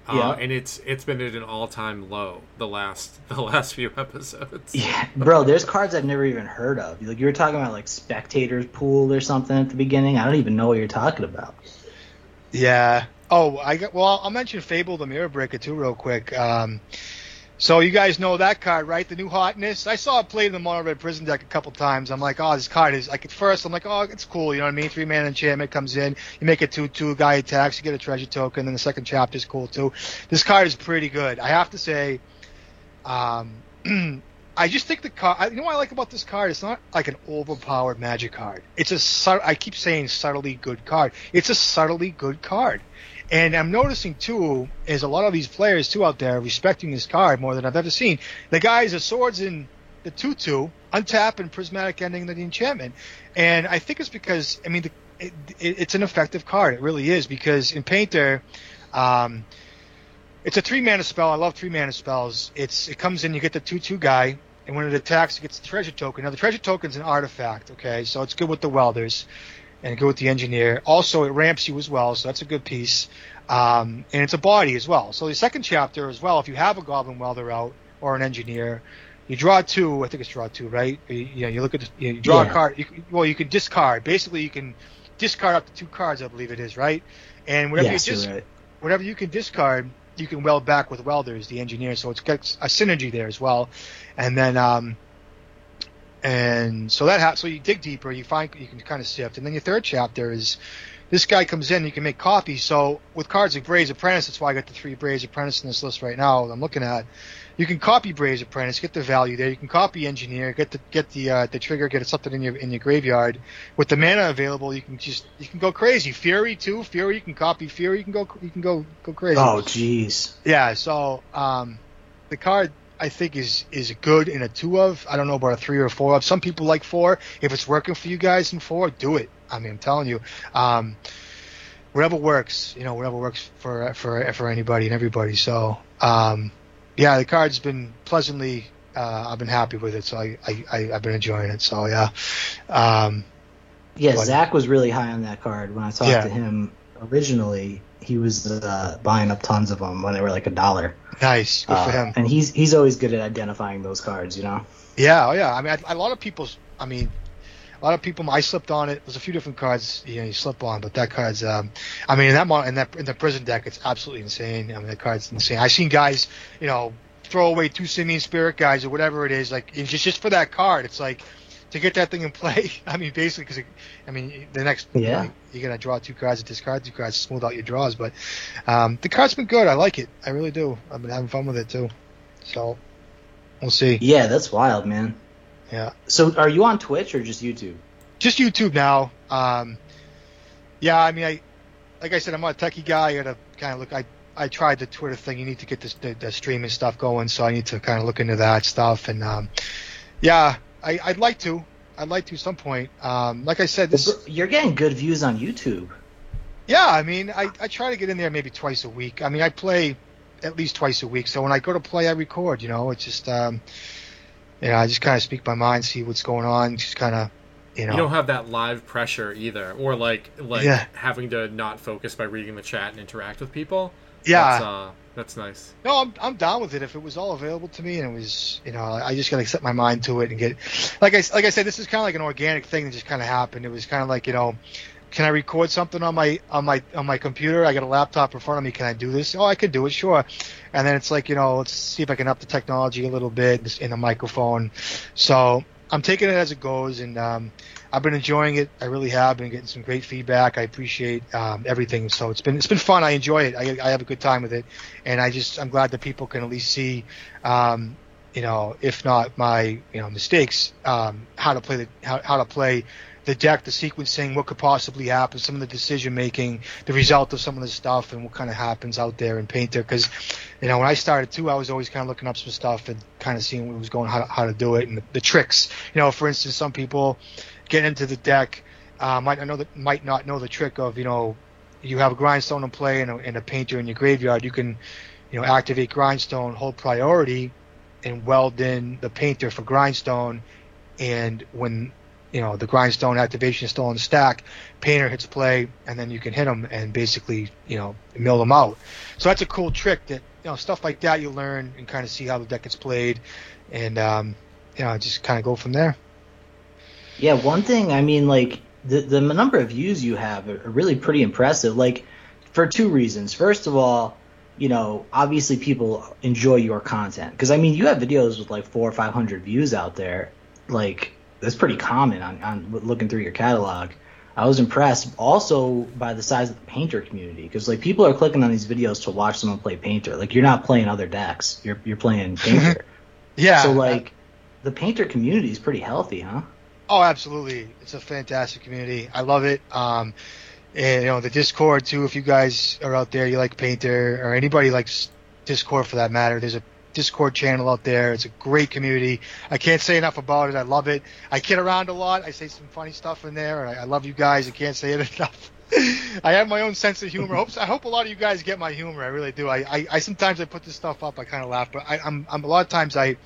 Uh, Yeah. and it's it's been at an all time low the last the last few episodes. Yeah, bro, there's cards I've never even heard of. Like you were talking about like spectators pool or something at the beginning. I don't even know what you're talking about. Yeah. Oh, I got. Well, I'll mention Fable the Mirror Breaker too, real quick. Um, so you guys know that card, right? The new hotness. I saw it played in the Mono Red Prison deck a couple times. I'm like, oh, this card is like at first I'm like, oh, it's cool. You know what I mean? Three man enchantment comes in. You make it two two. Guy attacks. You get a treasure token. Then the second chapter is cool too. This card is pretty good. I have to say. Um, I just think the card. You know what I like about this card? It's not like an overpowered magic card. It's a. I keep saying subtly good card. It's a subtly good card. And I'm noticing too is a lot of these players too out there respecting this card more than I've ever seen. The guys, the swords in the two-two, untap and prismatic ending the enchantment, and I think it's because I mean the, it, it, it's an effective card. It really is because in Painter, um, it's a three mana spell. I love three mana spells. It's it comes in, you get the two-two guy, and when it attacks, it gets the treasure token. Now the treasure token's an artifact, okay, so it's good with the welders and go with the engineer. Also, it ramps you as well, so that's a good piece. Um, and it's a body as well. So the second chapter as well, if you have a goblin welder out or an engineer, you draw two. I think it's draw two, right? You, you know, you look at the, you, draw Yeah. a card. You, well, you can discard. Basically, you can discard up to two cards, I believe it is, right? And whatever yes, you dis- right. whatever you can discard, you can weld back with welders, the engineer. So it's got a synergy there as well. And then, um, and so that ha- so you dig deeper, you find you can kind of sift. And then your third chapter is this guy comes in, you can make copies. So with cards like Breya's Apprentice, that's why I got the three Breya's Apprentice in this list right now. that I'm looking at. You can copy Breya's Apprentice, get the value there. You can copy Engineer, get the get the uh, the trigger, get something in your in your graveyard. With the mana available, you can just you can go crazy. Fury too, Fury you can copy Fury, you can go you can go go crazy. Oh, jeez. Yeah, so um, the card I think is is good in a two of. I don't know about a three or a four of. Some people like four. If it's working for you guys in four, do it. I mean, I'm telling you, um, whatever works. You know, whatever works for for for anybody and everybody. So um, yeah, the card's been pleasantly. Uh, I've been happy with it, so I, I, I've been enjoying it. So yeah, um, Yeah, But- Zach was really high on that card. When I talked Yeah. to him originally, he was uh, buying up tons of them when they were like a dollar. nice, good for Uh, him. And he's he's always good at identifying those cards, you know. Yeah, oh yeah. I mean, a lot of people's. I mean, a lot of people. I slipped on it. There's a few different cards you know you slip on, but that card's. Um, I mean, in that in that in the prison deck, it's absolutely insane. I mean, that card's insane. I've seen guys, you know, throw away two simian spirit guys or whatever it is, like it's just just for that card. It's like to get that thing in play. I mean, basically, because I mean, the next Yeah. you you're gonna draw two cards and discard two cards to smooth out your draws. But um, the card's been good. I like it. I really do. I've been having fun with it too. So we'll see. Yeah, that's wild, man. Yeah. So, are you on Twitch or just YouTube? just YouTube now. Um, yeah, I mean, I like I said, I'm not a techie guy. I gotta kind of look. I I tried the Twitter thing. You need to get this, the, the streaming stuff going, so I need to kind of look into that stuff. And um, yeah, I, I'd like to. I'd like to at some point. Um, like I said, this. You're getting good views on YouTube. Yeah, I mean, I, I try to get in there maybe twice a week. I mean, I play at least twice a week. So when I go to play, I record. You know, it's just um, you know, I just kind of speak my mind, see what's going on, just kind of, you know. You don't have that live pressure either, or like like Yeah. having to not focus by reading the chat and interact with people. yeah. that's, uh, that's nice. No, I'm I'm down with it. If it was all available to me and it was, you know, I just gotta set my mind to it and get, like I like I said, this is kind of like an organic thing that just kind of happened. It was kind of like, you know, can I record something on my on my on my computer? I got a laptop in front of me. Can I do this? Oh, I could do it, sure. And then it's like, you know, let's see if I can up the technology a little bit in the microphone. So I'm taking it as it goes, and um, I've been enjoying it. I really have been getting some great feedback. I appreciate um, everything. So it's been it's been fun. I enjoy it. I, I have a good time with it, and I just I'm glad that people can at least see, um, you know, if not my you know mistakes, um, how to play the how, how to play the deck, the sequencing, what could possibly happen, some of the decision making, the result of some of the stuff, and what kind of happens out there in Painter. Because, you know, when I started too, I was always kind of looking up some stuff and kind of seeing what was going, how to, how to do it, and the, the tricks. You know, for instance, some people get into the deck uh, might know that might not know the trick of you know, you have a grindstone in play and a, and a painter in your graveyard. You can, you know, activate grindstone, hold priority, and weld in the painter for grindstone. And when you know the grindstone activation is still on the stack, painter hits play, and then you can hit them and basically you know mill them out. So that's a cool trick that you know stuff like that you learn and kind of see how the deck gets played, and um, you know just kind of go from there. Yeah, one thing I mean like the the number of views you have are really pretty impressive. Like for two reasons. First of all, you know, obviously people enjoy your content because I mean you have videos with like four or five hundred views out there, like that's pretty common on, on looking through your catalog. I was impressed also by the size of the painter community because like people are clicking on these videos to watch someone play painter. Like you're not playing other decks, you're you're playing painter. yeah. So like the painter community is pretty healthy, huh? Oh, absolutely! It's a fantastic community. I love it. Um, and you know the Discord too. If you guys are out there, you like Painter or anybody likes Discord for that matter, there's a Discord channel out there. It's a great community. I can't say enough about it. I love it. I kid around a lot. I say some funny stuff in there. I, I love you guys. I can't say it enough. I have my own sense of humor. I hope a lot of you guys get my humor. I really do. I, I, I sometimes I put this stuff up. I kind of laugh, but I, I'm, I'm a lot of times I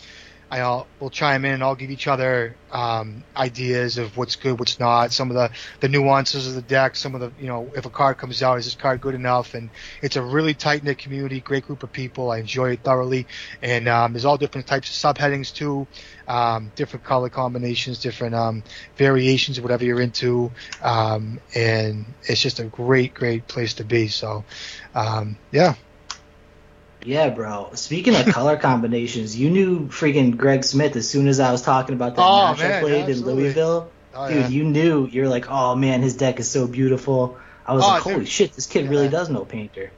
I'll we'll chime in and I'll give each other um, ideas of what's good, what's not, some of the, the nuances of the deck, some of the you know if a card comes out, is this card good enough? And it's a really tight knit community, great group of people. I enjoy it thoroughly, and um, there's all different types of subheadings too, um, different color combinations, different um, variations of whatever you're into, um, and it's just a great great place to be. So um, yeah, yeah, bro. Speaking of color combinations, you knew freaking Greg Smith as soon as I was talking about that oh, match man, I played in Louisville. Oh, Dude, yeah. you knew. You're like, oh man, his deck is so beautiful. I was oh, like, holy dude. shit, this kid yeah. really does know Painter.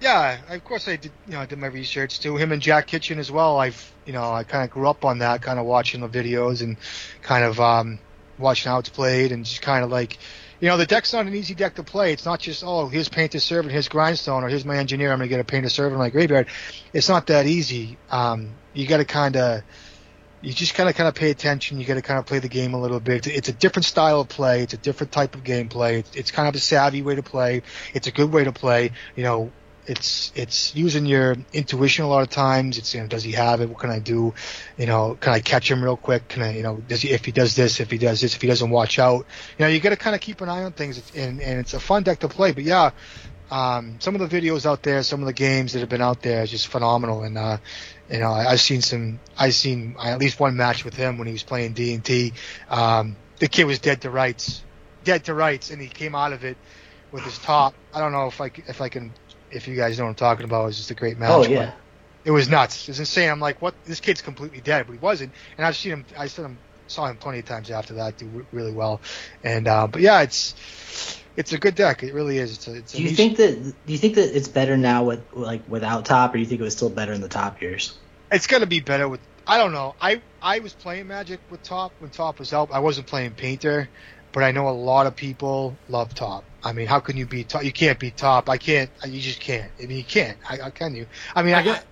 Yeah, of course I did. You know, I did my research too. Him and Jack Kitchen as well. I've, you know, I kind of grew up on that, kind of watching the videos and kind of um, watching how it's played and just kind of like you know, the deck's not an easy deck to play. It's not just, oh, here's Painter Servant, here's Grindstone, or here's my engineer, I'm going to get a Painter Servant in my graveyard. It's not that easy. Um, you got to kind of, you just kind of kind of pay attention. You got to kind of play the game a little bit. It's, it's, a different style of play. It's a different type of gameplay. It's, it's kind of a savvy way to play. It's a good way to play. You know, it's it's using your intuition a lot of times. It's you know, does he have it? What can I do? You know, can I catch him real quick? Can I, you know, does he if he does this, if he does this, if he doesn't watch out? You know, you got to kind of keep an eye on things, and and it's a fun deck to play. But yeah, um, some of the videos out there, some of the games that have been out there is just phenomenal. And uh, you know, I, have seen some, I've seen at least one match with him when he was playing D and T. Um, the kid was dead to rights, dead to rights, and he came out of it with his top. I don't know if I if I can if you guys know what I'm talking about, it was just a great match. Oh yeah. It was nuts. It was insane. I'm like, what? This kid's completely dead, but he wasn't. And I've seen him. I saw him, saw him plenty of times after that do really well. And uh, but yeah, it's it's a good deck. It really is. It's a, it's do you think that? Do you think that it's better now with like without top, or do you think it was still better in the top years? It's gonna be better with. I don't know. I I was playing Magic with top when top was out. I wasn't playing Painter, but I know a lot of people love top. I mean, how can you beat top? You can't beat top. I can't. You just can't. I mean, you can't. How can you? I mean, I, I guess,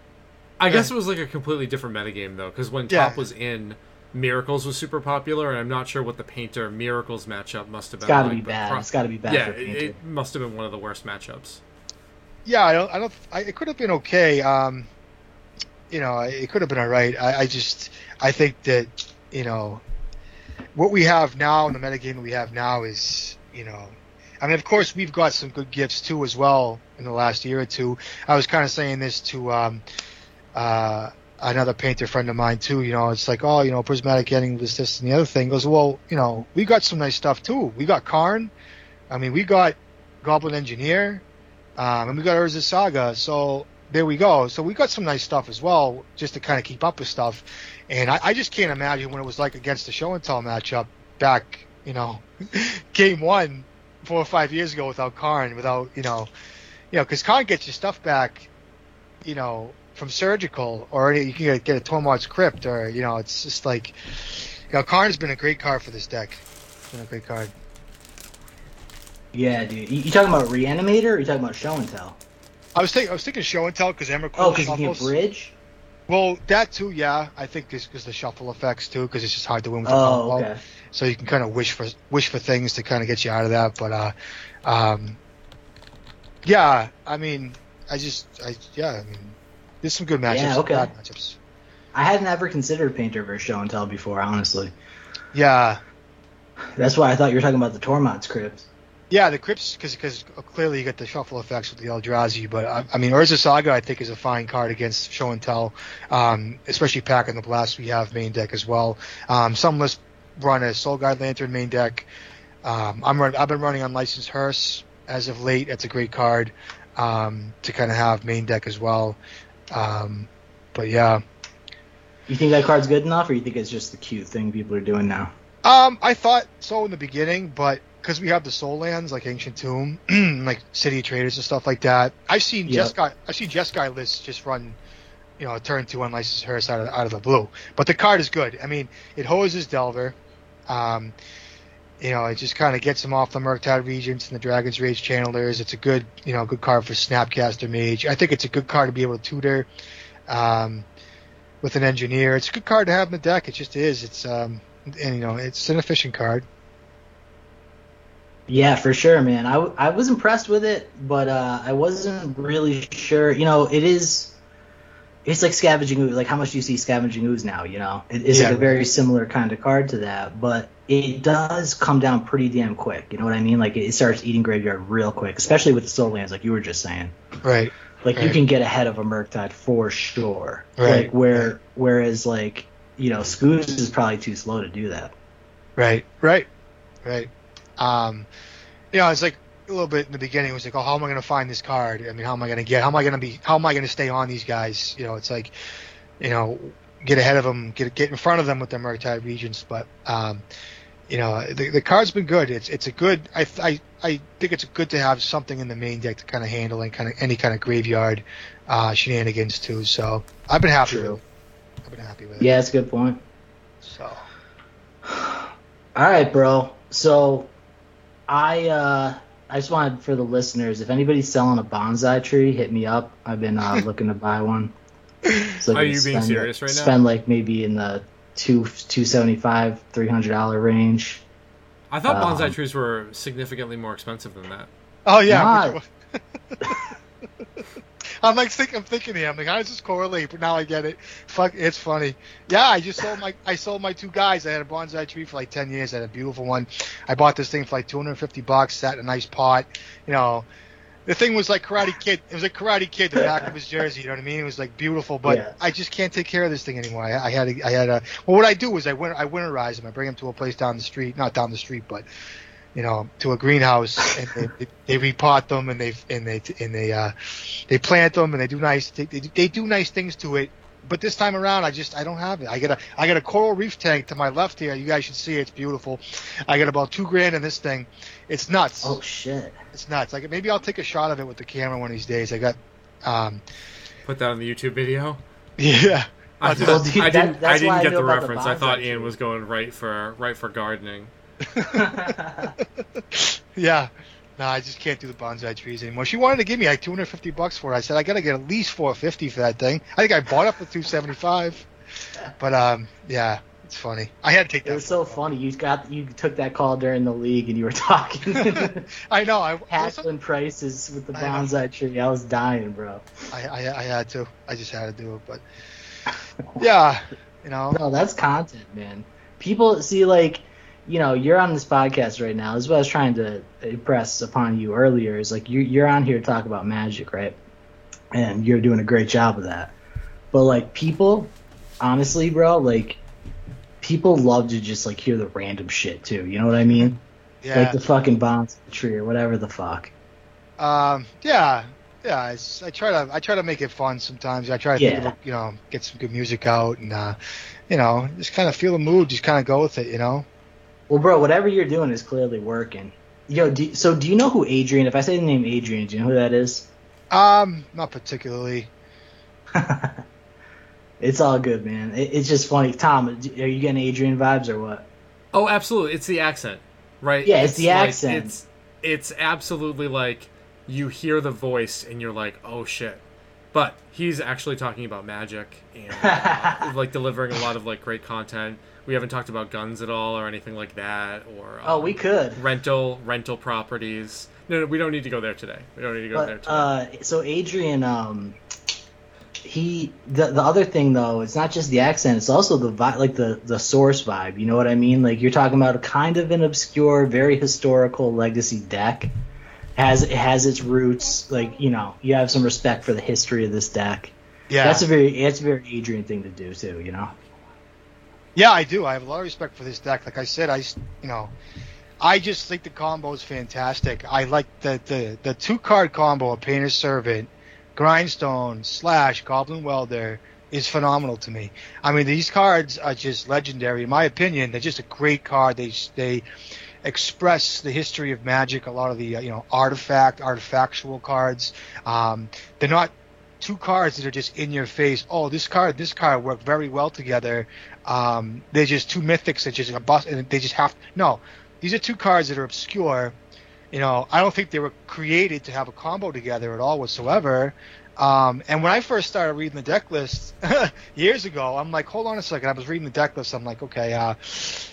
I, I guess it was like a completely different metagame though, because when top yeah. was in, Miracles was super popular, and I'm not sure what the Painter Miracles matchup must have been. It's got to like, be bad. Pro- it's got to be bad. Yeah, it, it, must have been one of the worst matchups. Yeah, I don't. I don't. I, it could have been okay. Um, you know, it could have been all right. I, I just, I think that, you know, what we have now in the metagame we have now is, you know, I mean, of course, we've got some good gifts too as well in the last year or two. I was kind of saying this to um, uh, another painter friend of mine too. You know, it's like, oh, you know, prismatic ending this, this, and the other thing. Goes, well, you know, we got some nice stuff too. We got Karn. I mean, we got Goblin Engineer, um, and we got Urza Saga. So there we go. So we got some nice stuff as well, just to kind of keep up with stuff. And I, I just can't imagine what it was like against the show and tell matchup back, you know, game one four or five years ago without Karn, without you know, you know, because Karn gets your stuff back, you know, from surgical, or you can get, a Tormod's Crypt, or you know, it's just like, you know, Karn's been a great card for this deck. It's been a great card. Yeah, dude. You, you talking about Reanimator or you talking about Show and Tell? I was thinking, I was thinking show and tell because Emrakul Oh, because you can bridge? Well, that too, yeah. I think it's because the shuffle effects too, because it's just hard to win with the Oh, combo. okay. So you can kind of wish for wish for things to kind of get you out of that. But uh, um, yeah, I mean, I just, I yeah, I mean, there's some good matchups. Yeah, okay. matchups. I hadn't ever considered Painter versus Show and Tell before, honestly. Yeah, That's why I thought you were talking about the Tormod's Crypt. Yeah. The Crips, because clearly you get the shuffle effects with the Eldrazi. But I, I mean, Urza Saga, I think, is a fine card against Show and Tell, um, especially packing the blast we have main deck as well. Um, some lists run a Soul Guide Lantern main deck. Um, I'm run, I've been running on Unlicensed Hearse as of late. That's a great card um, to kind of have main deck as well. Um, but yeah, You think that card's good enough, or you think it's just the cute thing people are doing now? um, I thought so in the beginning, but because we have the Sol Lands like Ancient Tomb, like City Traders and stuff like that, I've seen Yeah. Jeskai, I've seen Jeskai lists just run, you know, a turn two Unlicensed Hearse out of out of the blue. But the card is good. I mean, it hoses Delver. Um, you know, it just kind of gets him off the Murktide Regents and the Dragon's Rage Channelers. It's a good, you know, good card for Snapcaster Mage. I think it's a good card to be able to tutor um, with an Engineer. It's a good card to have in the deck. It just is. It's um, and you know, it's an efficient card. Yeah, for sure, man. I, I was impressed with it, but uh, I wasn't really sure. You know, it is. It's like scavenging ooze. Like how much do you see scavenging ooze now? You know, it is Yeah. like a very similar kind of card to that, but it does come down pretty damn quick. You know what I mean? Like it starts eating graveyard real quick, especially with the sol lands, like you were just saying. Right. Like you can get ahead of a Murktide for sure. Right. Like where whereas like you know, Scooz is probably too slow to do that. Right, right, right. Um, you know, it's like a little bit in the beginning. It was like, oh, how am I going to find this card? I mean, how am I going to get? How am I going to be? How am I going to stay on these guys? You know, it's like, you know, get ahead of them, get get in front of them with their Murktide Regents. But, um, you know, the, the card's been good. It's it's a good. I I I think it's good to have something in the main deck to kind of handle and kind of any kind of graveyard uh, shenanigans too. So I've been happy True. with. it. I've been happy with it. Yeah, that's a good point. So All right, bro. So I uh I just wanted for the listeners, if anybody's selling a bonsai tree, hit me up. I've been uh, looking to buy one. So Are you being spend- serious right now? Spend like maybe in the two two seventy five, three hundred dollar range. I thought bonsai Um, trees were significantly more expensive than that. Oh yeah. Not- I'm like thinking, I'm thinking here. I'm like, how does this correlate? But now I get it. Fuck, it's funny. Yeah, I just sold my, I sold my two guys. I had a bonsai tree for like 10 years. I had a beautiful one. I bought this thing for like 250 bucks. Sat in a nice pot. You know, the thing was like Karate Kid. It was like Karate Kid, the back of his jersey. You know what I mean? It was like beautiful, but Yeah. I just can't take care of this thing anymore. I, I had, a, I had a. Well, what I do is I winter, I winterize them. I bring them to a place down the street, not down the street, but you know, to a greenhouse, and they, they, they repot them, and they and they and they uh, they plant them, and they do nice they, they, they do nice things to it. But this time around, I just I don't have it. I got a I got a coral reef tank to my left here. You guys should see it. It's beautiful. I got about two grand in this thing. It's nuts. Oh shit. It's nuts. Like maybe I'll take a shot of it with the camera one of these days. I got, um, Put that on the YouTube video. yeah. I, Well, Well, dude, I that- didn't. I that's why didn't get the about the reference. I thought. Ian was going right for right for gardening. Yeah. No, I just can't do the bonsai trees anymore. She wanted to give me like 250 bucks for it. I said I gotta get at least 450 for that thing. I think I bought it for 275. But um, yeah, it's funny. I had to take It that. was so funny. You got you took that call during the league and you were talking I know. I I, hassling prices with the I bonsai tree. I was dying, bro. I I had to. I just had to do it. But yeah, you know. No, that's content, man. People see like, you know, you're on this podcast right now. This is what I was trying to impress upon you earlier. Is like you you're on here to talk about magic, right? And you're doing a great job of that. But like people, honestly, bro, like people love to just like hear the random shit too. You know what I mean? Yeah. Like the fucking bonsai tree or whatever the fuck. Um, yeah, yeah. It's, I try to I try to make it fun sometimes. I try to Yeah. think about, you know get some good music out and uh, you know just kind of feel the mood. Just kind of go with it. You know. Well, bro, whatever you're doing is clearly working. Yo, do, so do you know who Adrian? If I say the name Adrian, do you know who that is? Um, not particularly. it's all good, man. It, it's just funny. Tom, are you getting Adrian vibes or what? Oh, absolutely. It's the accent, right? Yeah, it's, it's the like, accent. It's it's absolutely like you hear the voice and you're like, oh shit. But he's actually talking about magic and uh, like delivering a lot of like great content. We haven't talked about guns at all or anything like that, or um, oh, we um, could rental rental properties. No, no, we don't need to go there today. We don't need to go but, there today. Uh, so Adrian, um, he the the other thing though, it's not just the accent; it's also the vibe, like the the source vibe. You know what I mean? Like you're talking about a kind of an obscure, very historical legacy deck. Has it has its roots. Like you know, you have some respect for the history of this deck. Yeah, that's a very that's a very Adrian thing to do too. You know. Yeah, I do. I have a lot of respect for this deck. Like I said, I you know, I just think the combo is fantastic. I like the the, the two card combo of Painter's Servant Grindstone slash Goblin Welder is phenomenal to me. I mean, these cards are just legendary. In my opinion, they're just a great card. They they express the history of Magic. A lot of the uh, you know artifact, artifactual cards. Um, they're not two cards that are just in your face. Oh, this card, this card work very well together. Um, they're just two mythics that just a bust, and they just have no. These are two cards that are obscure you know, I don't think they were created to have a combo together at all whatsoever. Um, and when I first started reading the deck list years ago, I'm like, hold on a second. I was reading the deck list. I'm like, okay, uh,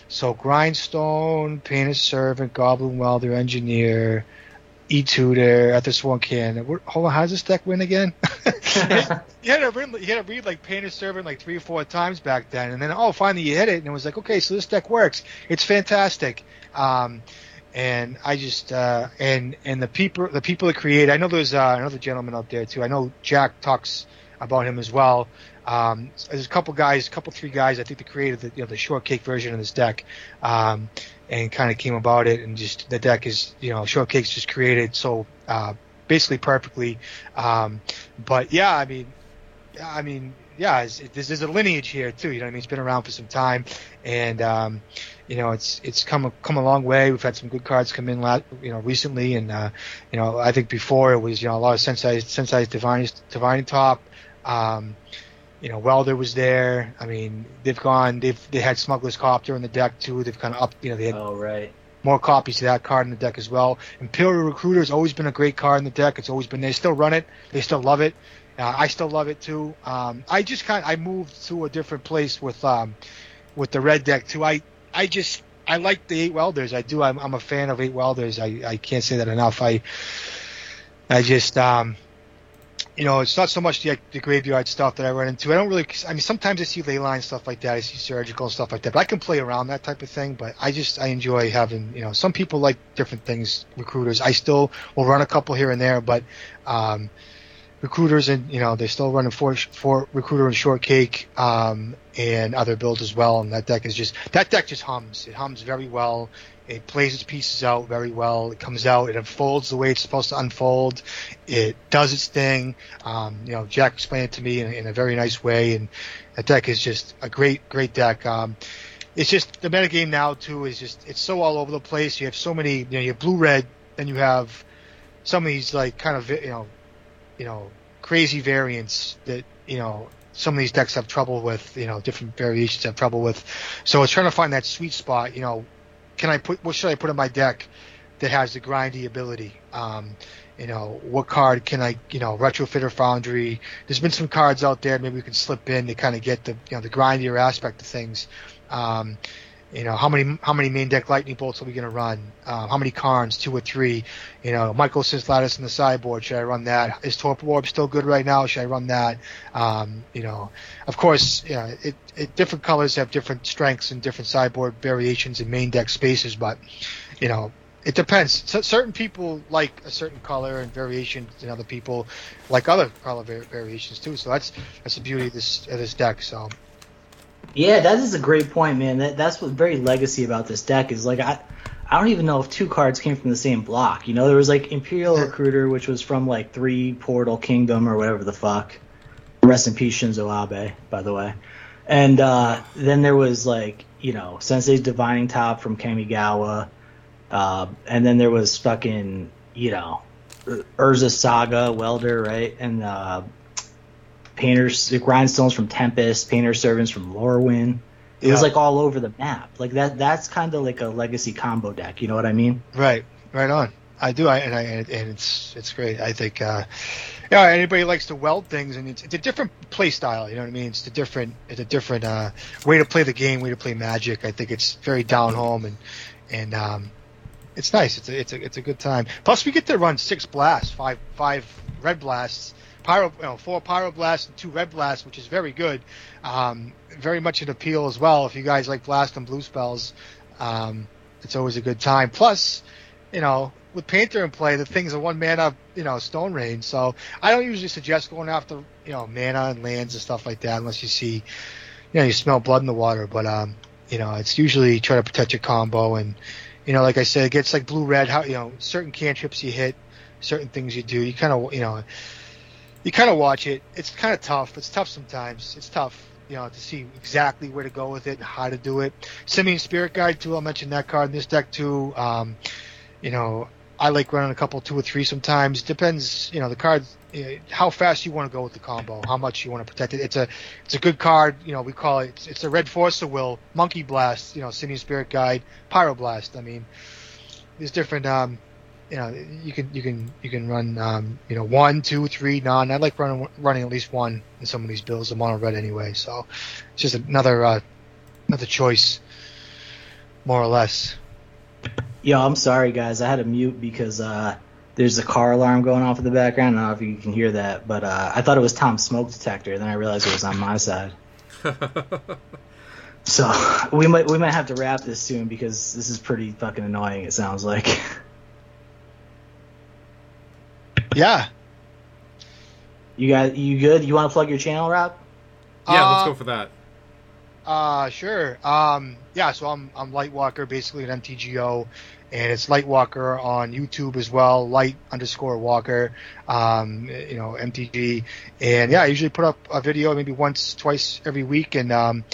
so Grindstone, Painter's Servant, Goblin Welder, Engineer, E-Tutor, Ethersworn Cannon. Hold on, how does this deck win again? you, had to read, you had to read like Painter's Servant like three or four times back then, and then oh, finally you hit it, and it was like, okay, so this deck works. It's fantastic. Um, and I just uh, and and the people the people that create. I know there's uh, another gentleman out there too. I know Jack talks about him as well. Um, there's a couple guys, a couple three guys. I think that created the you know the shortcake version of this deck, um, and kind of came about it. And just the deck is you know shortcake's just created so uh, basically perfectly. Um, but yeah, I mean, I mean, yeah, it, there's a lineage here too. You know, I mean, it's been around for some time, and um, you know, it's it's come a, come a long way. We've had some good cards come in, you know, recently, and uh, you know, I think before it was you know a lot of sensitized sensitized divine divine top. Um, you know, Welder was there. I mean, they've gone. They've they had Smuggler's Copter in the deck too. They've kind of up. You know, they had oh right more copies of that card in the deck as well. Imperial Recruiter has always been a great card in the deck. It's always been. They still run it. They still love it. Uh, I still love it too. Um, I just kind I moved to a different place with um, with the red deck too. I I just I like the eight welders. I do. I'm, I'm a fan of eight welders. I, I can't say that enough. I I just um, you know, it's not so much the, the graveyard stuff that I run into. I don't really. I mean, sometimes I see ley line stuff like that. I see surgical and stuff like that. But I can play around that type of thing. But I just I enjoy having. You know, some people like different things. Recruiters. I still will run a couple here and there, but um, recruiters and you know they're still running for for recruiter and shortcake um, and other builds as well. And that deck is just that deck just hums. It hums very well. It plays its pieces out very well. It comes out. It unfolds the way it's supposed to unfold. It does its thing. Um, you know, Jack explained it to me in, in, a very nice way, and that deck is just a great, great deck. Um, it's just the metagame now too is just it's so all over the place. You have so many. You know, you have blue red, then you have some of these like kind of you know you know, crazy variants that, you know, some of these decks have trouble with, you know, different variations have trouble with. So it's trying to find that sweet spot, you know, can I put, what should I put in my deck that has the grindy ability? Um, you know, what card can I, you know, retrofitter foundry? There's been some cards out there maybe we can slip in to kind of get the, you know, the grindier aspect of things. Um, you know, how many how many main deck lightning bolts are we going to run? Uh, how many Karns, two or three? You know, Mycosynth Lattice in the sideboard. Should I run that? Is Torpor still good right now? Should I run that? Um, you know, of course, it, it different colors have different strengths and different sideboard variations in main deck spaces, but you know, it depends. So certain people like a certain color and variation, and other people like other color variations too. So that's that's the beauty of this of this deck. So yeah, that is a great point, man. That that's what's very legacy about this deck is like I I don't even know if two cards came from the same block. You know, there was like Imperial Recruiter, which was from like three Portal Kingdom or whatever the fuck. Rest in peace, Shinzo Abe, by the way. And uh, then there was like you know Sensei's Divining Top from Kamigawa, uh, and then there was fucking you know Urza Saga Welder, right? And uh, painters, the grindstones from Tempest, painter servants from Lorwyn. It was like all over the map. Like that. That's kind of like a legacy combo deck. You know what I mean? Right, right on. I do, I, and I and, and it's it's great. I think, uh, yeah, anybody likes to weld things, and it's, it's a different play style. You know what I mean? It's a different, it's a different uh, way to play the game, way to play Magic. I think it's very down home, and and um, it's nice. It's a it's a it's a good time. Plus, we get to run six blasts, five five red blasts, pyro, you know, four pyro blasts and two red blasts, which is very good. Um, very much an appeal as well. If you guys like blast and blue spells, um, it's always a good time. Plus, you know, with Painter in play, the thing's a one mana, you know, Stone Rain. So I don't usually suggest going after, you know, mana and lands and stuff like that unless you see, you know, you smell blood in the water. But um, you know, it's usually try to protect your combo and, you know, like I said, it gets like blue red. How you know certain cantrips you hit, certain things you do. You kind of, you know, you kind of watch it. It's kind of tough. It's tough sometimes. It's tough. You know, to see exactly where to go with it and how to do it. Simian Spirit Guide too. I'll mention that card in this deck too. Um, you know, I like running a couple, two or three sometimes. Depends, you know, the card, uh, how fast you want to go with the combo, how much you want to protect it. It's a, it's a good card. You know, we call it, it's, it's a Red Force of Will, Monkey Blast. You know, Simian Spirit Guide, pyroblast. I mean, there's different. Um, you know, you can you can you can run um, you know one, two, three, none. I like running running at least one in some of these builds. I'm on red anyway, so it's just another uh, another choice, more or less. Yo, I'm sorry guys. I had to mute because uh, there's a car alarm going off in the background. I don't know if you can hear that, but uh, I thought it was Tom's smoke detector. Then I realized it was on my side. So we might we might have to wrap this soon because this is pretty fucking annoying. It sounds like. Yeah. You got you good? You want to plug your channel, Rob? yeah, let's Uh, go for that. Uh, sure. Um, yeah, so I'm I'm Lightwalker, basically an MTGO, and it's Lightwalker on YouTube as well. Light underscore Walker, um, you know MTG, and yeah, I usually put up a video maybe once, twice every week, and um,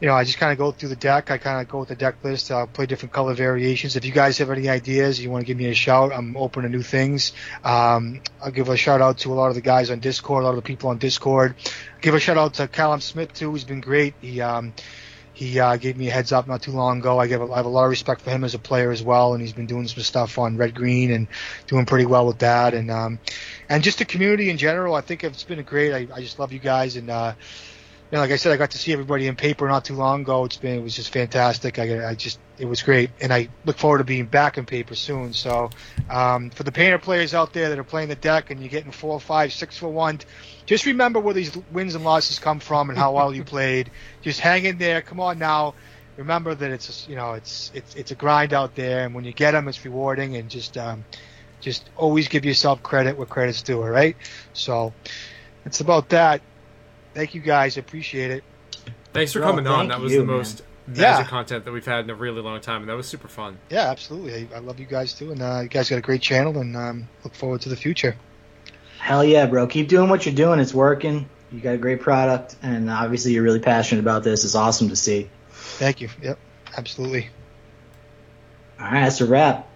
you know I just kind of go through the deck. I kind of go with the deck list. I'll play different color variations. If you guys have any ideas, you want to give me a shout, I'm open to new things. Um, I'll give a shout out to a lot of the guys on Discord, a lot of the people on Discord give a shout out to Callum Smith too. He's been great. He um, he uh, gave me a heads up not too long ago. I give a, I have a lot of respect for him as a player as well, and he's been doing some stuff on Red Green and doing pretty well with that. And um, and just the community in general, I think it's been great. I, I just love you guys, and uh, know, like I said, I got to see everybody in paper not too long ago. It's been it was just fantastic. I, I just it was great, and I look forward to being back in paper soon. So um, for the painter players out there that are playing the deck and you're getting four, five, six for one, just remember where these wins and losses come from and how well you played. Just hang in there. Come on now. Remember that it's you know it's it's it's a grind out there, and when you get them, it's rewarding. And just um, just always give yourself credit where credit's due. All right. So it's about that. Thank you guys. Appreciate it. Thanks for Well, coming on. thank That was you, the man. most magic Yeah. content that we've had in a really long time, and that was super fun. Yeah, absolutely. I, I love you guys too, and uh, you guys got a great channel, and um, look forward to the future. Hell yeah, bro. Keep doing what you're doing. It's working. You got a great product, and obviously you're really passionate about this. It's awesome to see. Thank you. Yep, absolutely. All right, that's a wrap.